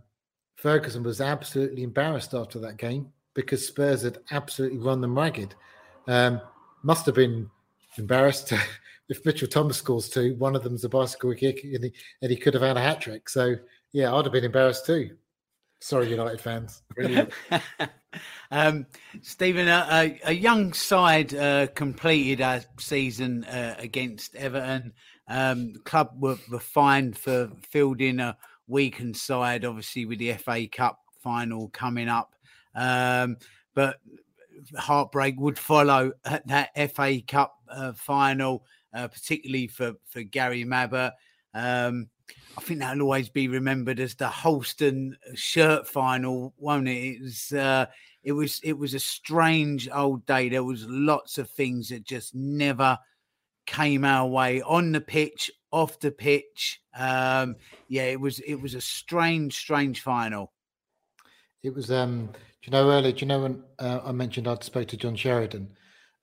Ferguson was absolutely embarrassed after that game because Spurs had absolutely run them ragged. Um, must have been embarrassed if Mitchell Thomas scores two. One of them's a bicycle kick, and he, and he could have had a hat trick. So yeah, I'd have been embarrassed too. Sorry, United fans. um, Stephen, a, a, young side uh, completed a season uh, against Everton. Um, club were, were fined for fielding a weakened side, obviously with the FA Cup final coming up. Um, but heartbreak would follow that FA Cup uh, final, uh, particularly for for Gary Mabbutt. Um, I think that'll always be remembered as the Holsten shirt final, won't it? It was uh, it was it was a strange old day. There was lots of things that just never came our way on the pitch, off the pitch. Um, yeah, it was it was a strange, strange final. It was. Um, do you know earlier? Do you know when uh, I mentioned I'd spoke to John Sheridan?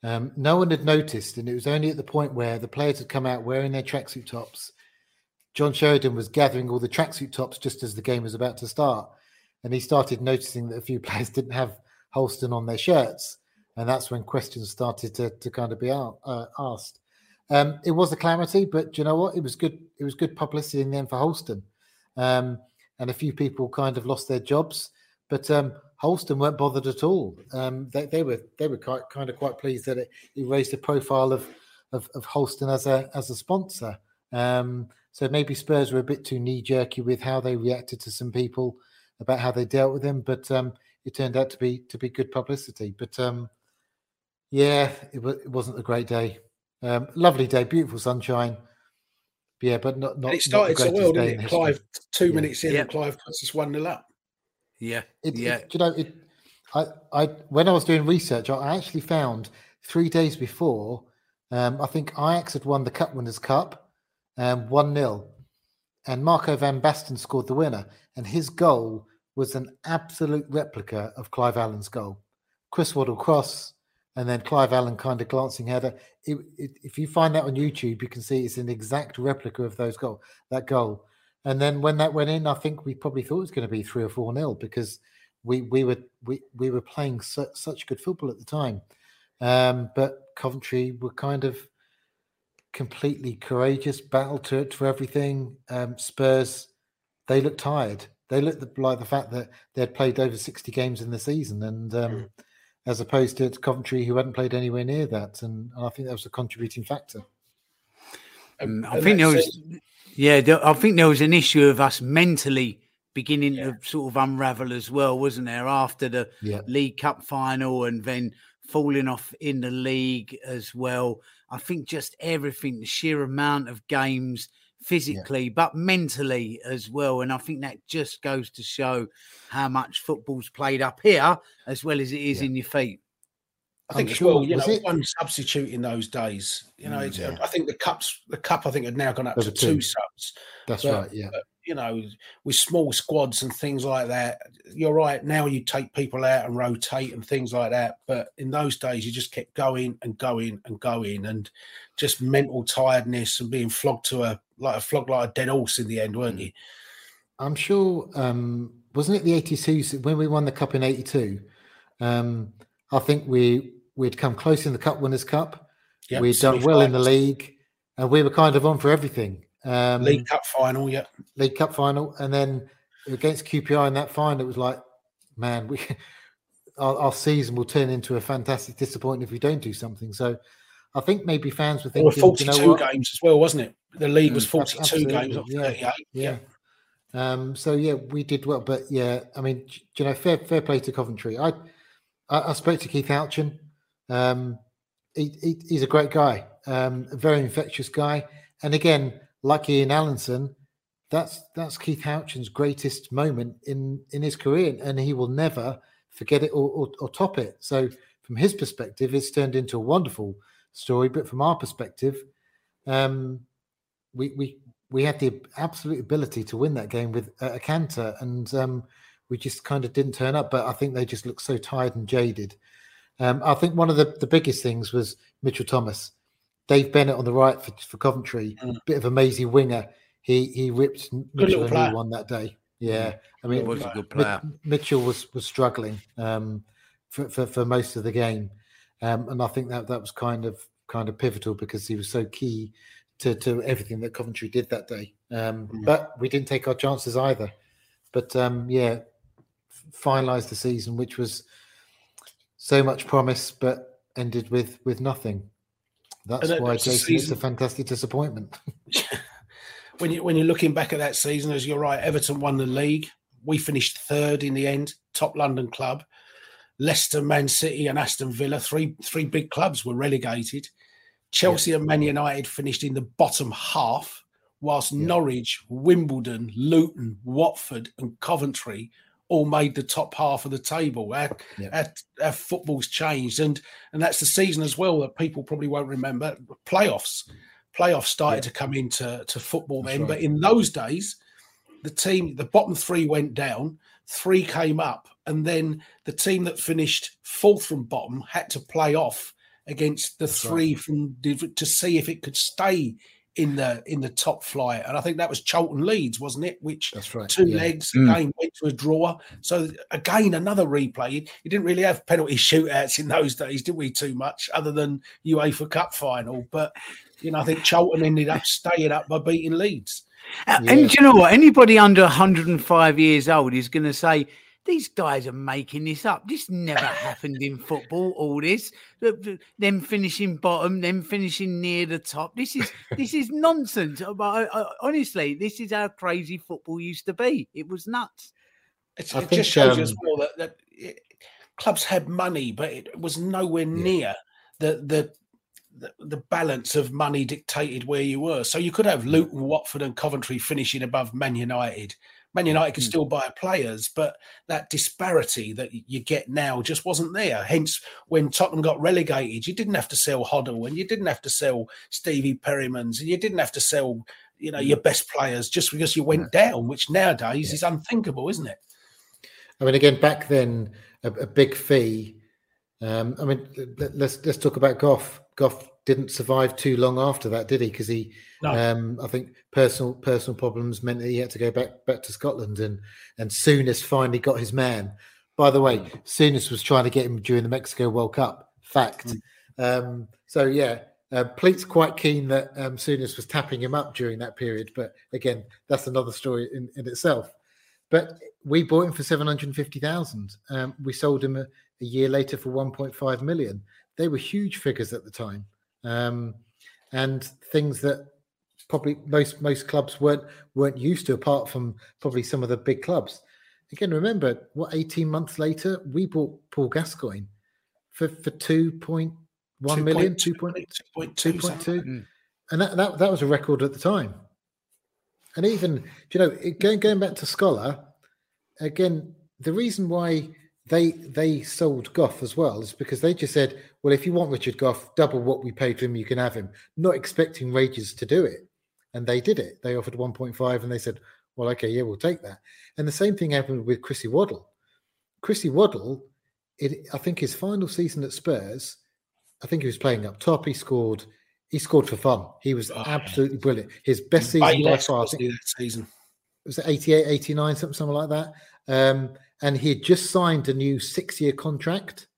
Um, no one had noticed, and it was only at the point where the players had come out wearing their tracksuit tops. John Sheridan was gathering all the tracksuit tops just as the game was about to start, and he started noticing that a few players didn't have Holsten on their shirts, and that's when questions started to, to kind of be uh, asked. Um, it was a calamity, but you know what? It was good. It was good publicity in the end for Holsten, um, and a few people kind of lost their jobs. But um, Holsten weren't bothered at all. Um, they, they, were they were quite, kind of quite pleased that it, it raised the profile of, of, of Holsten as a as a sponsor. Um, so maybe Spurs were a bit too knee jerky with how they reacted to some people about how they dealt with them, but um, it turned out to be to be good publicity. But yeah, it, w- it wasn't a great day. Um, lovely day, beautiful sunshine. Yeah, but not not. And it started not so well, didn't it? Clive, two yeah. minutes in, yeah. and Clive puts us one nil up. Yeah, it, yeah. It, you know, it. I, I, when I was doing research, I actually found three days before. Um, I think Ajax had won the Cup Winners' Cup, um, one 0 and Marco van Basten scored the winner, and his goal was an absolute replica of Clive Allen's goal. Chris Waddle cross, and then Clive Allen kind of glancing header. It, it, if you find that on YouTube, you can see it's an exact replica of those goal that goal. And then when that went in, I think we probably thought it was going to be three or four nil because we we were we we were playing su- such good football at the time. Um, but Coventry were kind of completely courageous, battle to it for everything. Um, Spurs, they looked tired. They looked like the fact that they had played over 60 games in the season, and um, mm. As opposed to Coventry, who hadn't played anywhere near that. And I think that was a contributing factor. Um, I think there was, yeah, there, I think there was an issue of us mentally beginning yeah. to sort of unravel as well, wasn't there? After the yeah. League Cup final and then falling off in the league as well. I think just everything, the sheer amount of games physically, yeah. but mentally as well. And I think that just goes to show how much football's played up here as well as it is yeah. in your feet. I think as well, you know, it? one substitute in those days. You know, mm, yeah. I think the cups, the cup, I think had now gone up to two. two subs. That's but, right. Yeah. But, you know, with small squads and things like that, you're right. Now you take people out and rotate and things like that. But in those days, you just kept going and going and going, and just mental tiredness and being flogged to a like a flog like a dead horse in the end, weren't you? I'm sure. Um, wasn't it the 82 when we won the cup in 82? Um, I think we we'd come close in the Cup Winners' Cup. Yep, we'd done well in the league, and we were kind of on for everything. Um, league Cup final, yeah. League Cup final, and then against QPR in that final, it was like, man, we our, our, season will turn into a fantastic disappointment if we don't do something. So, I think maybe fans were thinking, well, forty-two you know games as well, wasn't it? The league was mm, forty-two games, yeah, yeah. yeah. Um, so yeah, we did well, but yeah, I mean, you know, fair fair play to Coventry. I I, I spoke to Keith Houchen um, he, he, he's a great guy, um, a very infectious guy. And again, like Ian Allinson, that's that's Keith Houchen's greatest moment in in his career, and he will never forget it or, or, or top it. So, from his perspective, it's turned into a wonderful story. But from our perspective, um, we we we had the absolute ability to win that game with a canter, and um, we just kind of didn't turn up. But I think they just looked so tired and jaded. Um, I think one of the, the biggest things was Mitchell Thomas. Dave Bennett on the right for, for Coventry, mm. bit of a mazy winger. He he ripped Mitchell a new one that day. Yeah, mm. I mean, was a good player. Mitchell was was struggling um, for, for, for most of the game, um, and I think that that was kind of kind of pivotal because he was so key to to everything that Coventry did that day. Um, mm. But we didn't take our chances either. But um, yeah, finalised the season, which was so much promise, but ended with with nothing. That's why Jason is a fantastic disappointment. when you when you're looking back at that season, as you're right, Everton won the league. We finished third in the end, top London club. Leicester, Man City, and Aston Villa, three three big clubs were relegated. Chelsea yeah. and Man United finished in the bottom half, whilst yeah. Norwich, Wimbledon, Luton, Watford, and Coventry all made the top half of the table. Our, yep. our, our, football's changed, and and that's the season as well that people probably won't remember. Playoffs, mm. playoffs started to come into to football that's then, right. but in those days, the team, the bottom three went down, three came up, and then the team that finished fourth from bottom had to play off against the that's three right. from to see if it could stay in the in the top flight, and I think that was Charlton Leeds, wasn't it? Which that's right. Two yeah. legs mm. again went to a draw. So again, another replay. You didn't really have penalty shootouts in those days, did we? Too much, other than UEFA Cup final. But you know, I think Charlton ended up staying up by beating Leeds. Yeah. And you know what? Anybody under 105 years old is going to say these guys are making this up. This never happened in football. All this, them finishing bottom, them finishing near the top. This is this is nonsense. Uh, but I, I, honestly, this is how crazy football used to be. It was nuts. It's, it think, just shows um, as well that, that it, clubs had money, but it was nowhere yeah. near the the the, the, balance of money dictated where you were. So you could have Luton, Watford, and Coventry finishing above Man United, Man United can hmm. still buy players, but that disparity that you get now just wasn't there. Hence, when Tottenham got relegated, you didn't have to sell Hoddle and you didn't have to sell Stevie Perrymans and you didn't have to sell, you know, your best players just because you went down, which nowadays yeah. is unthinkable, isn't it? I mean, again, back then, a, a big fee. Um, I mean, let, let's let's talk about Gough. Gough didn't survive too long after that, did he? Because he, no. um, I think personal personal problems meant that he had to go back back to Scotland, and and Souness finally got his man. By the way, mm. Souness was trying to get him during the Mexico World Cup. Fact. Mm. Um, so yeah, Uh, Pleat's quite keen that um, Souness was tapping him up during that period, but again, that's another story in, in itself. But we bought him for seven hundred fifty thousand. Um, we sold him a, a, year later for one point five million. They were huge figures at the time, um, and things that probably most most clubs weren't weren't used to, apart from probably some of the big clubs. Again, remember what eighteen months later we bought Paul Gascoigne for for two point one 2. million, 2.2, 2.2. And that, that, that was a record at the time. And even, you know, going, going back to Scholar, again, the reason why they they sold Gough as well is because they just said, well, if you want Richard Gough, double what we paid for him, you can have him, not expecting Rangers to do it. And they did it. They offered 1.5 and they said, well, okay, yeah, we'll take that. And the same thing happened with Chrissy Waddle. Chrissy Waddle, it, I think his final season at Spurs, I think he was playing up top. He scored. He scored for fun. He was oh, absolutely brilliant. His best season by far. I think, that season. Was it 88, 89, something, something like that? Um, and he had just signed a new six-year contract.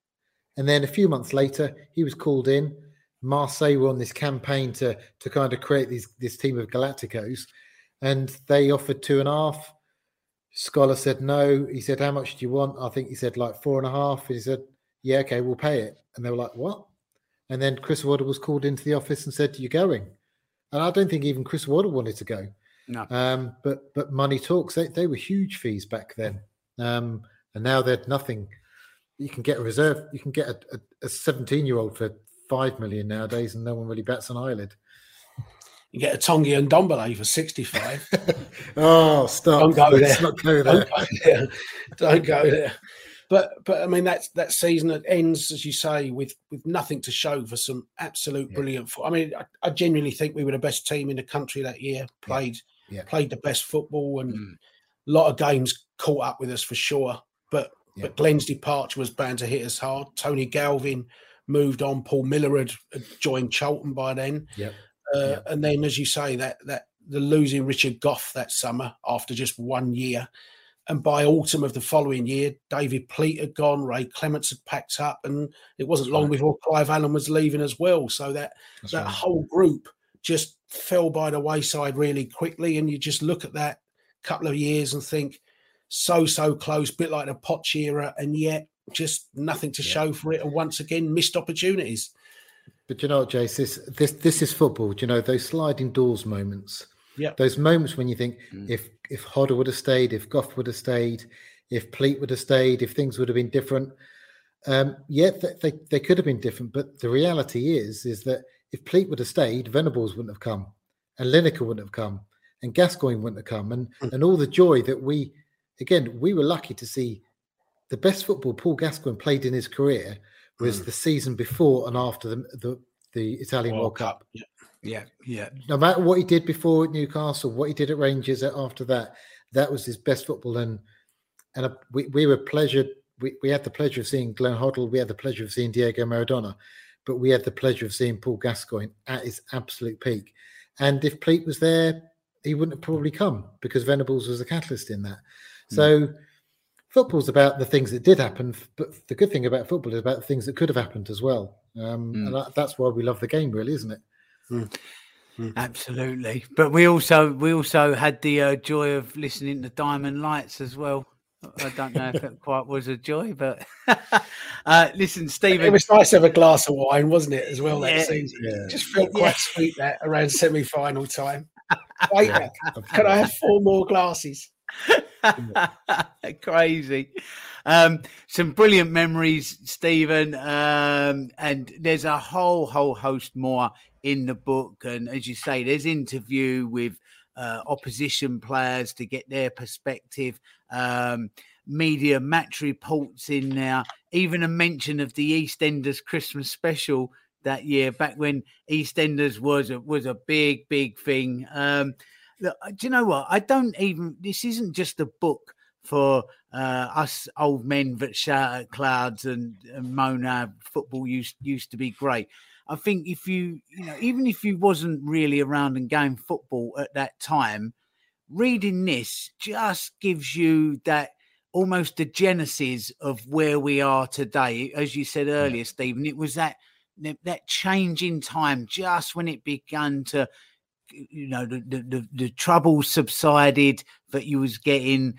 And then a few months later, he was called in. Marseille were on this campaign to to kind of create these this team of Galacticos, and they offered two and a half. Scholar said no. He said, "How much do you want?" I think he said like four and a half. He said, "Yeah, okay, we'll pay it." And they were like, "What?" And then Chris Waddle was called into the office and said, "You're going." And I don't think even Chris Waddle wanted to go. No. Um, but but money talks. They they were huge fees back then, um, and now they're nothing. You can get a reserve. You can get a 17 year old for five million nowadays, and no one really bats an eyelid. You get a Tanguy and Ndombele for 65. oh, stop. Don't go Let's there. Not go there. Don't go there. Don't go there. But but I mean that's that season that ends, as you say, with with nothing to show for some absolute yeah. brilliant. I mean, I, I, genuinely think we were the best team in the country that year. Played yeah. Yeah. played the best football, and mm. a lot of games caught up with us for sure. But but Glenn's departure was bound to hit us hard. Tony Galvin moved on. Paul Miller had, joined Charlton by then. Yep. Uh, yep. And then, as you say, that that the losing Richard Gough that summer after just one year and by autumn of the following year, David Pleat had gone, Ray Clemence had packed up, and it wasn't long right. before Clive Allen was leaving as well. So that That's that right. whole group just fell by the wayside really quickly. And you just look at that couple of years and think, so so close, bit like the Poch era, and yet just nothing to yeah. show for it. And once again, missed opportunities. But you know, Jace, this this this is football. Do you know those sliding doors moments? Yeah. Those moments when you think mm. if if Hoddle would have stayed, if Gough would have stayed, if Pleat would have stayed, if things would have been different. Um, yeah, they, they could have been different, but the reality is is that if Pleat would have stayed, Venables wouldn't have come, and Lineker wouldn't have come, and Gascoigne wouldn't have come, and mm. and all the joy that we, again, we were lucky to see the best football Paul Gascoigne played in his career was mm. the season before and after the the, the Italian World, World Cup. Cup. Yeah. Yeah, yeah. No matter what he did before at Newcastle, what he did at Rangers after that, that was his best football. And and a, we, we were pleasured. We, we had the pleasure of seeing Glenn Hoddle. We had the pleasure of seeing Diego Maradona, but we had the pleasure of seeing Paul Gascoigne at his absolute peak. And if Pleat was there, he wouldn't have probably come because Venables was a catalyst in that. Mm. So football's about the things that did happen, but the good thing about football is about the things that could have happened as well. Um, mm. And that's why we love the game, really, isn't it? Mm. Mm. Absolutely, but we also we also had the uh, joy of listening to Diamond Lights as well. I don't know if it quite was a joy, but uh, listen, Stephen. It was nice to have a glass of wine, wasn't it, as well? That yeah, season, yeah. just felt quite yeah. sweet that around semi-final time. Wait, yeah, can I have four more glasses? Crazy. Um, some brilliant memories, Stephen. Um, and there's a whole, whole host more in the book. And as you say, there's interview with uh, opposition players to get their perspective. Um, media match reports in there, even a mention of the EastEnders Christmas special that year, back when EastEnders was a, was a big, big thing. Um, look, do you know what? I don't even. This isn't just a book for uh, us old men that shout at clouds and, and moan football used used to be great. I think if you, you know, even if you wasn't really around and going football at that time, reading this just gives you that almost the genesis of where we are today. As you said earlier, Stephen, it was that that change in time, just when it began to, you know, the the, the, the trouble subsided that you was getting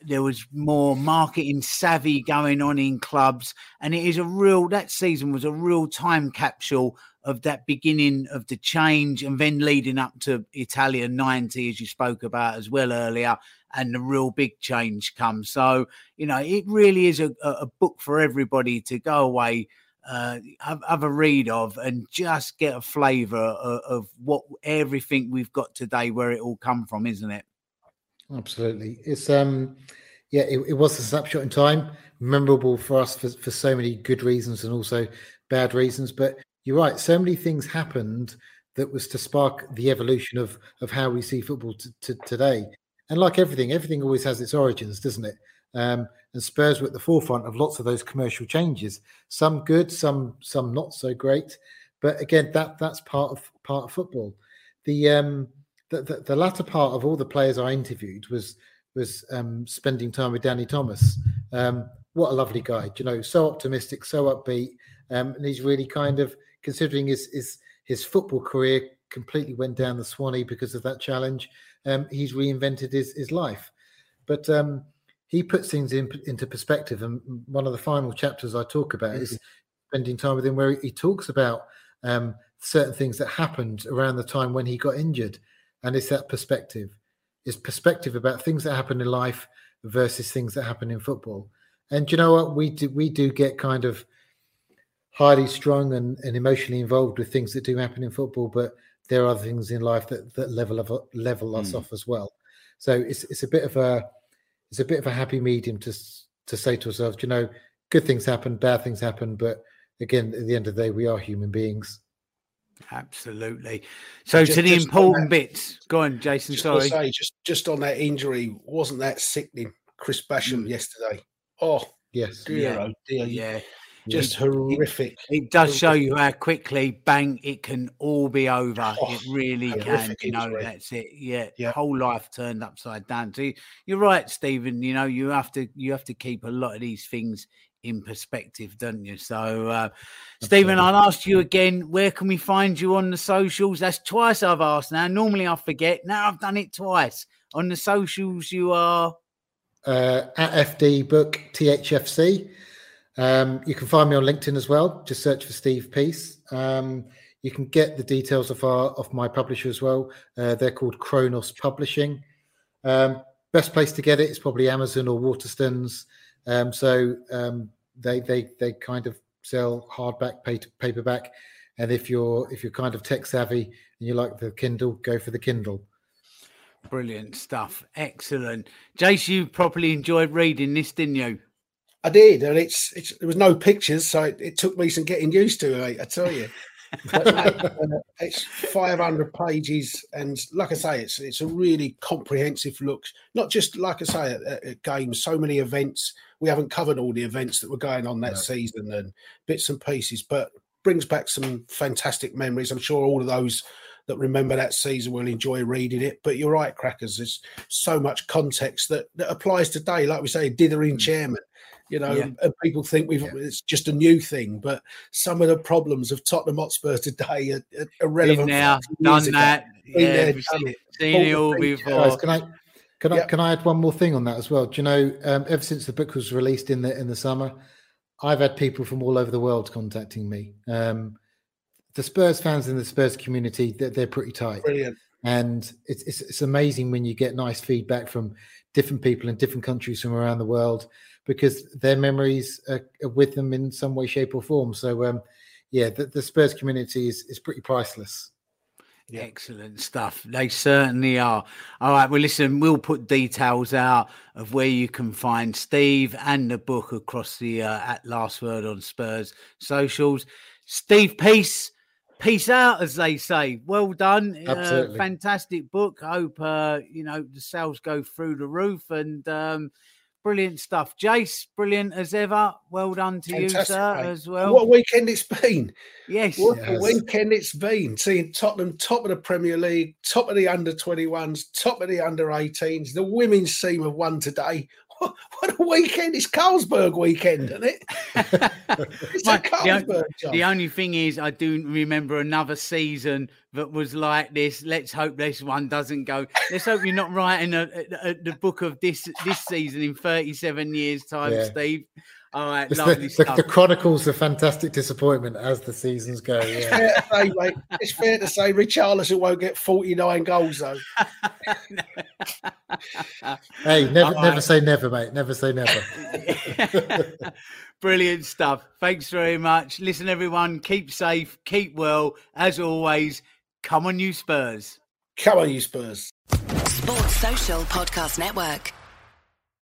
there was more marketing savvy going on in clubs and it is a real that season was a real time capsule of that beginning of the change and then leading up to Italian 90 as you spoke about as well earlier and the real big change comes so you know it really is a, a book for everybody to go away uh, have, have, a read of and just get a flavor of, of what everything we've got today where it all come from isn't it Absolutely. It's um yeah, it, it, was a snapshot in time, memorable for us for, for so many good reasons and also bad reasons. But you're right, so many things happened that was to spark the evolution of of how we see football t- t- today. And like everything, everything always has its origins, doesn't it? Um, and Spurs were at the forefront of lots of those commercial changes. Some good, some some not so great. But again, that that's part of part of football. The um, the, the, the, latter part of all the players I interviewed was was um, spending time with Danny Thomas. Um, what a lovely guy, you know, so optimistic, so upbeat, um, and he's really kind of considering his his his football career completely went down the Swanee because of that challenge. Um, he's reinvented his his life, but um, he puts things in, into perspective. And one of the final chapters I talk about mm-hmm. is spending time with him, where he talks about um, certain things that happened around the time when he got injured and it's that perspective it's perspective about things that happen in life versus things that happen in football and you know what we do we do get kind of highly strung and, and emotionally involved with things that do happen in football but there are other things in life that, that level of level us mm. off as well so it's it's a bit of a it's a bit of a happy medium to to say to ourselves you know good things happen bad things happen but again at the end of the day we are human beings Absolutely. So just, to the important that, bits, go on, Jason. Just sorry. Say, just just on that injury, wasn't that sickening? Chris Basham mm. yesterday. Oh yes, dear, yeah, oh dear. yeah. Just it, horrific. It, it, does show you how quickly, bang, it can all be over. Oh, it really can. You know, that's it. Yeah, yeah, whole life turned upside down. So you're right, Stephen. You know, you have to you have to keep a lot of these things in perspective, don't you? So, uh, Stephen, I'll ask you again. Where can we find you on the socials? That's twice I've asked now. Normally I forget. Now I've done it twice. On the socials, you are uh, at FD Book THFC. Um, you can find me on LinkedIn as well. Just search for Steve Peace. Um, you can get the details of our of my publisher as well. Uh, they're called Kronos Publishing. Um, best place to get it is probably Amazon or Waterstones. Um, so um, they they they kind of sell hardback, paperback, and if you're if you're kind of tech savvy and you like the Kindle, go for the Kindle. Brilliant stuff, excellent. Jace, you properly enjoyed reading this, didn't you? I did, and it's, it's there was no pictures, so it, it took me some getting used to. Mate, I tell you. uh, it's 500 pages, and like I say, it's it's a really comprehensive look. Not just like I say at, at games, so many events. We haven't covered all the events that were going on that no. season and bits and pieces, but brings back some fantastic memories. I'm sure all of those that remember that season will enjoy reading it. But you're right, crackers. There's so much context that, that applies today. Like we say, dithering mm. chairman you know, yeah. and people think we've yeah. it's just a new thing, but some of the problems of Tottenham Hotspur today are, are relevant. Been there, done that, yeah, done it. seen it all before. Guys, can I can I can I add one more thing on that as well? Do you know, um, ever since the book was released in the in the summer, I've had people from all over the world contacting me. Um, the Spurs fans in the Spurs community, they're, they're pretty tight. Brilliant. And it's, it's, it's amazing when you get nice feedback from different people in different countries from around the world because their memories are, are with them in some way, shape, or form. So, um, yeah, the, the Spurs community is, is pretty priceless. Yeah. Excellent stuff. They certainly are. All right. Well, listen, we'll put details out of where you can find Steve and the book across the uh, at Last Word on Spurs socials. Steve, peace. Peace out, as they say. Well done. Uh, fantastic book. I hope, uh, you know, the sales go through the roof and, um, Brilliant stuff. Jace, brilliant as ever. Well done to Fantastic, you, sir, mate. as well. What a weekend it's been. Yes. What yes. weekend it's been. Seeing Tottenham top of the Premier League, top of the under 21s, top of the under 18s. The women's team have won today. what a weekend! It's Carlsberg weekend, isn't it? it's My- a Carlsberg the, job. the only thing is, I do remember another season that was like this. Let's hope this one doesn't go. Let's hope you're not writing a, a, a- the book of this this season in 37 years' time, Yeah. Steve. All right, It's the, lovely the, stuff. the chronicles of fantastic disappointment as the seasons go. Yeah. fair say, mate. It's fair to say Richarlison won't get 49 goals, though. Hey, never, All never say never, mate. Never say never. Brilliant stuff. Thanks very much. Listen, everyone, keep safe, keep well. As always, come on, you Spurs. Come on, you Spurs. Sports Social Podcast Network.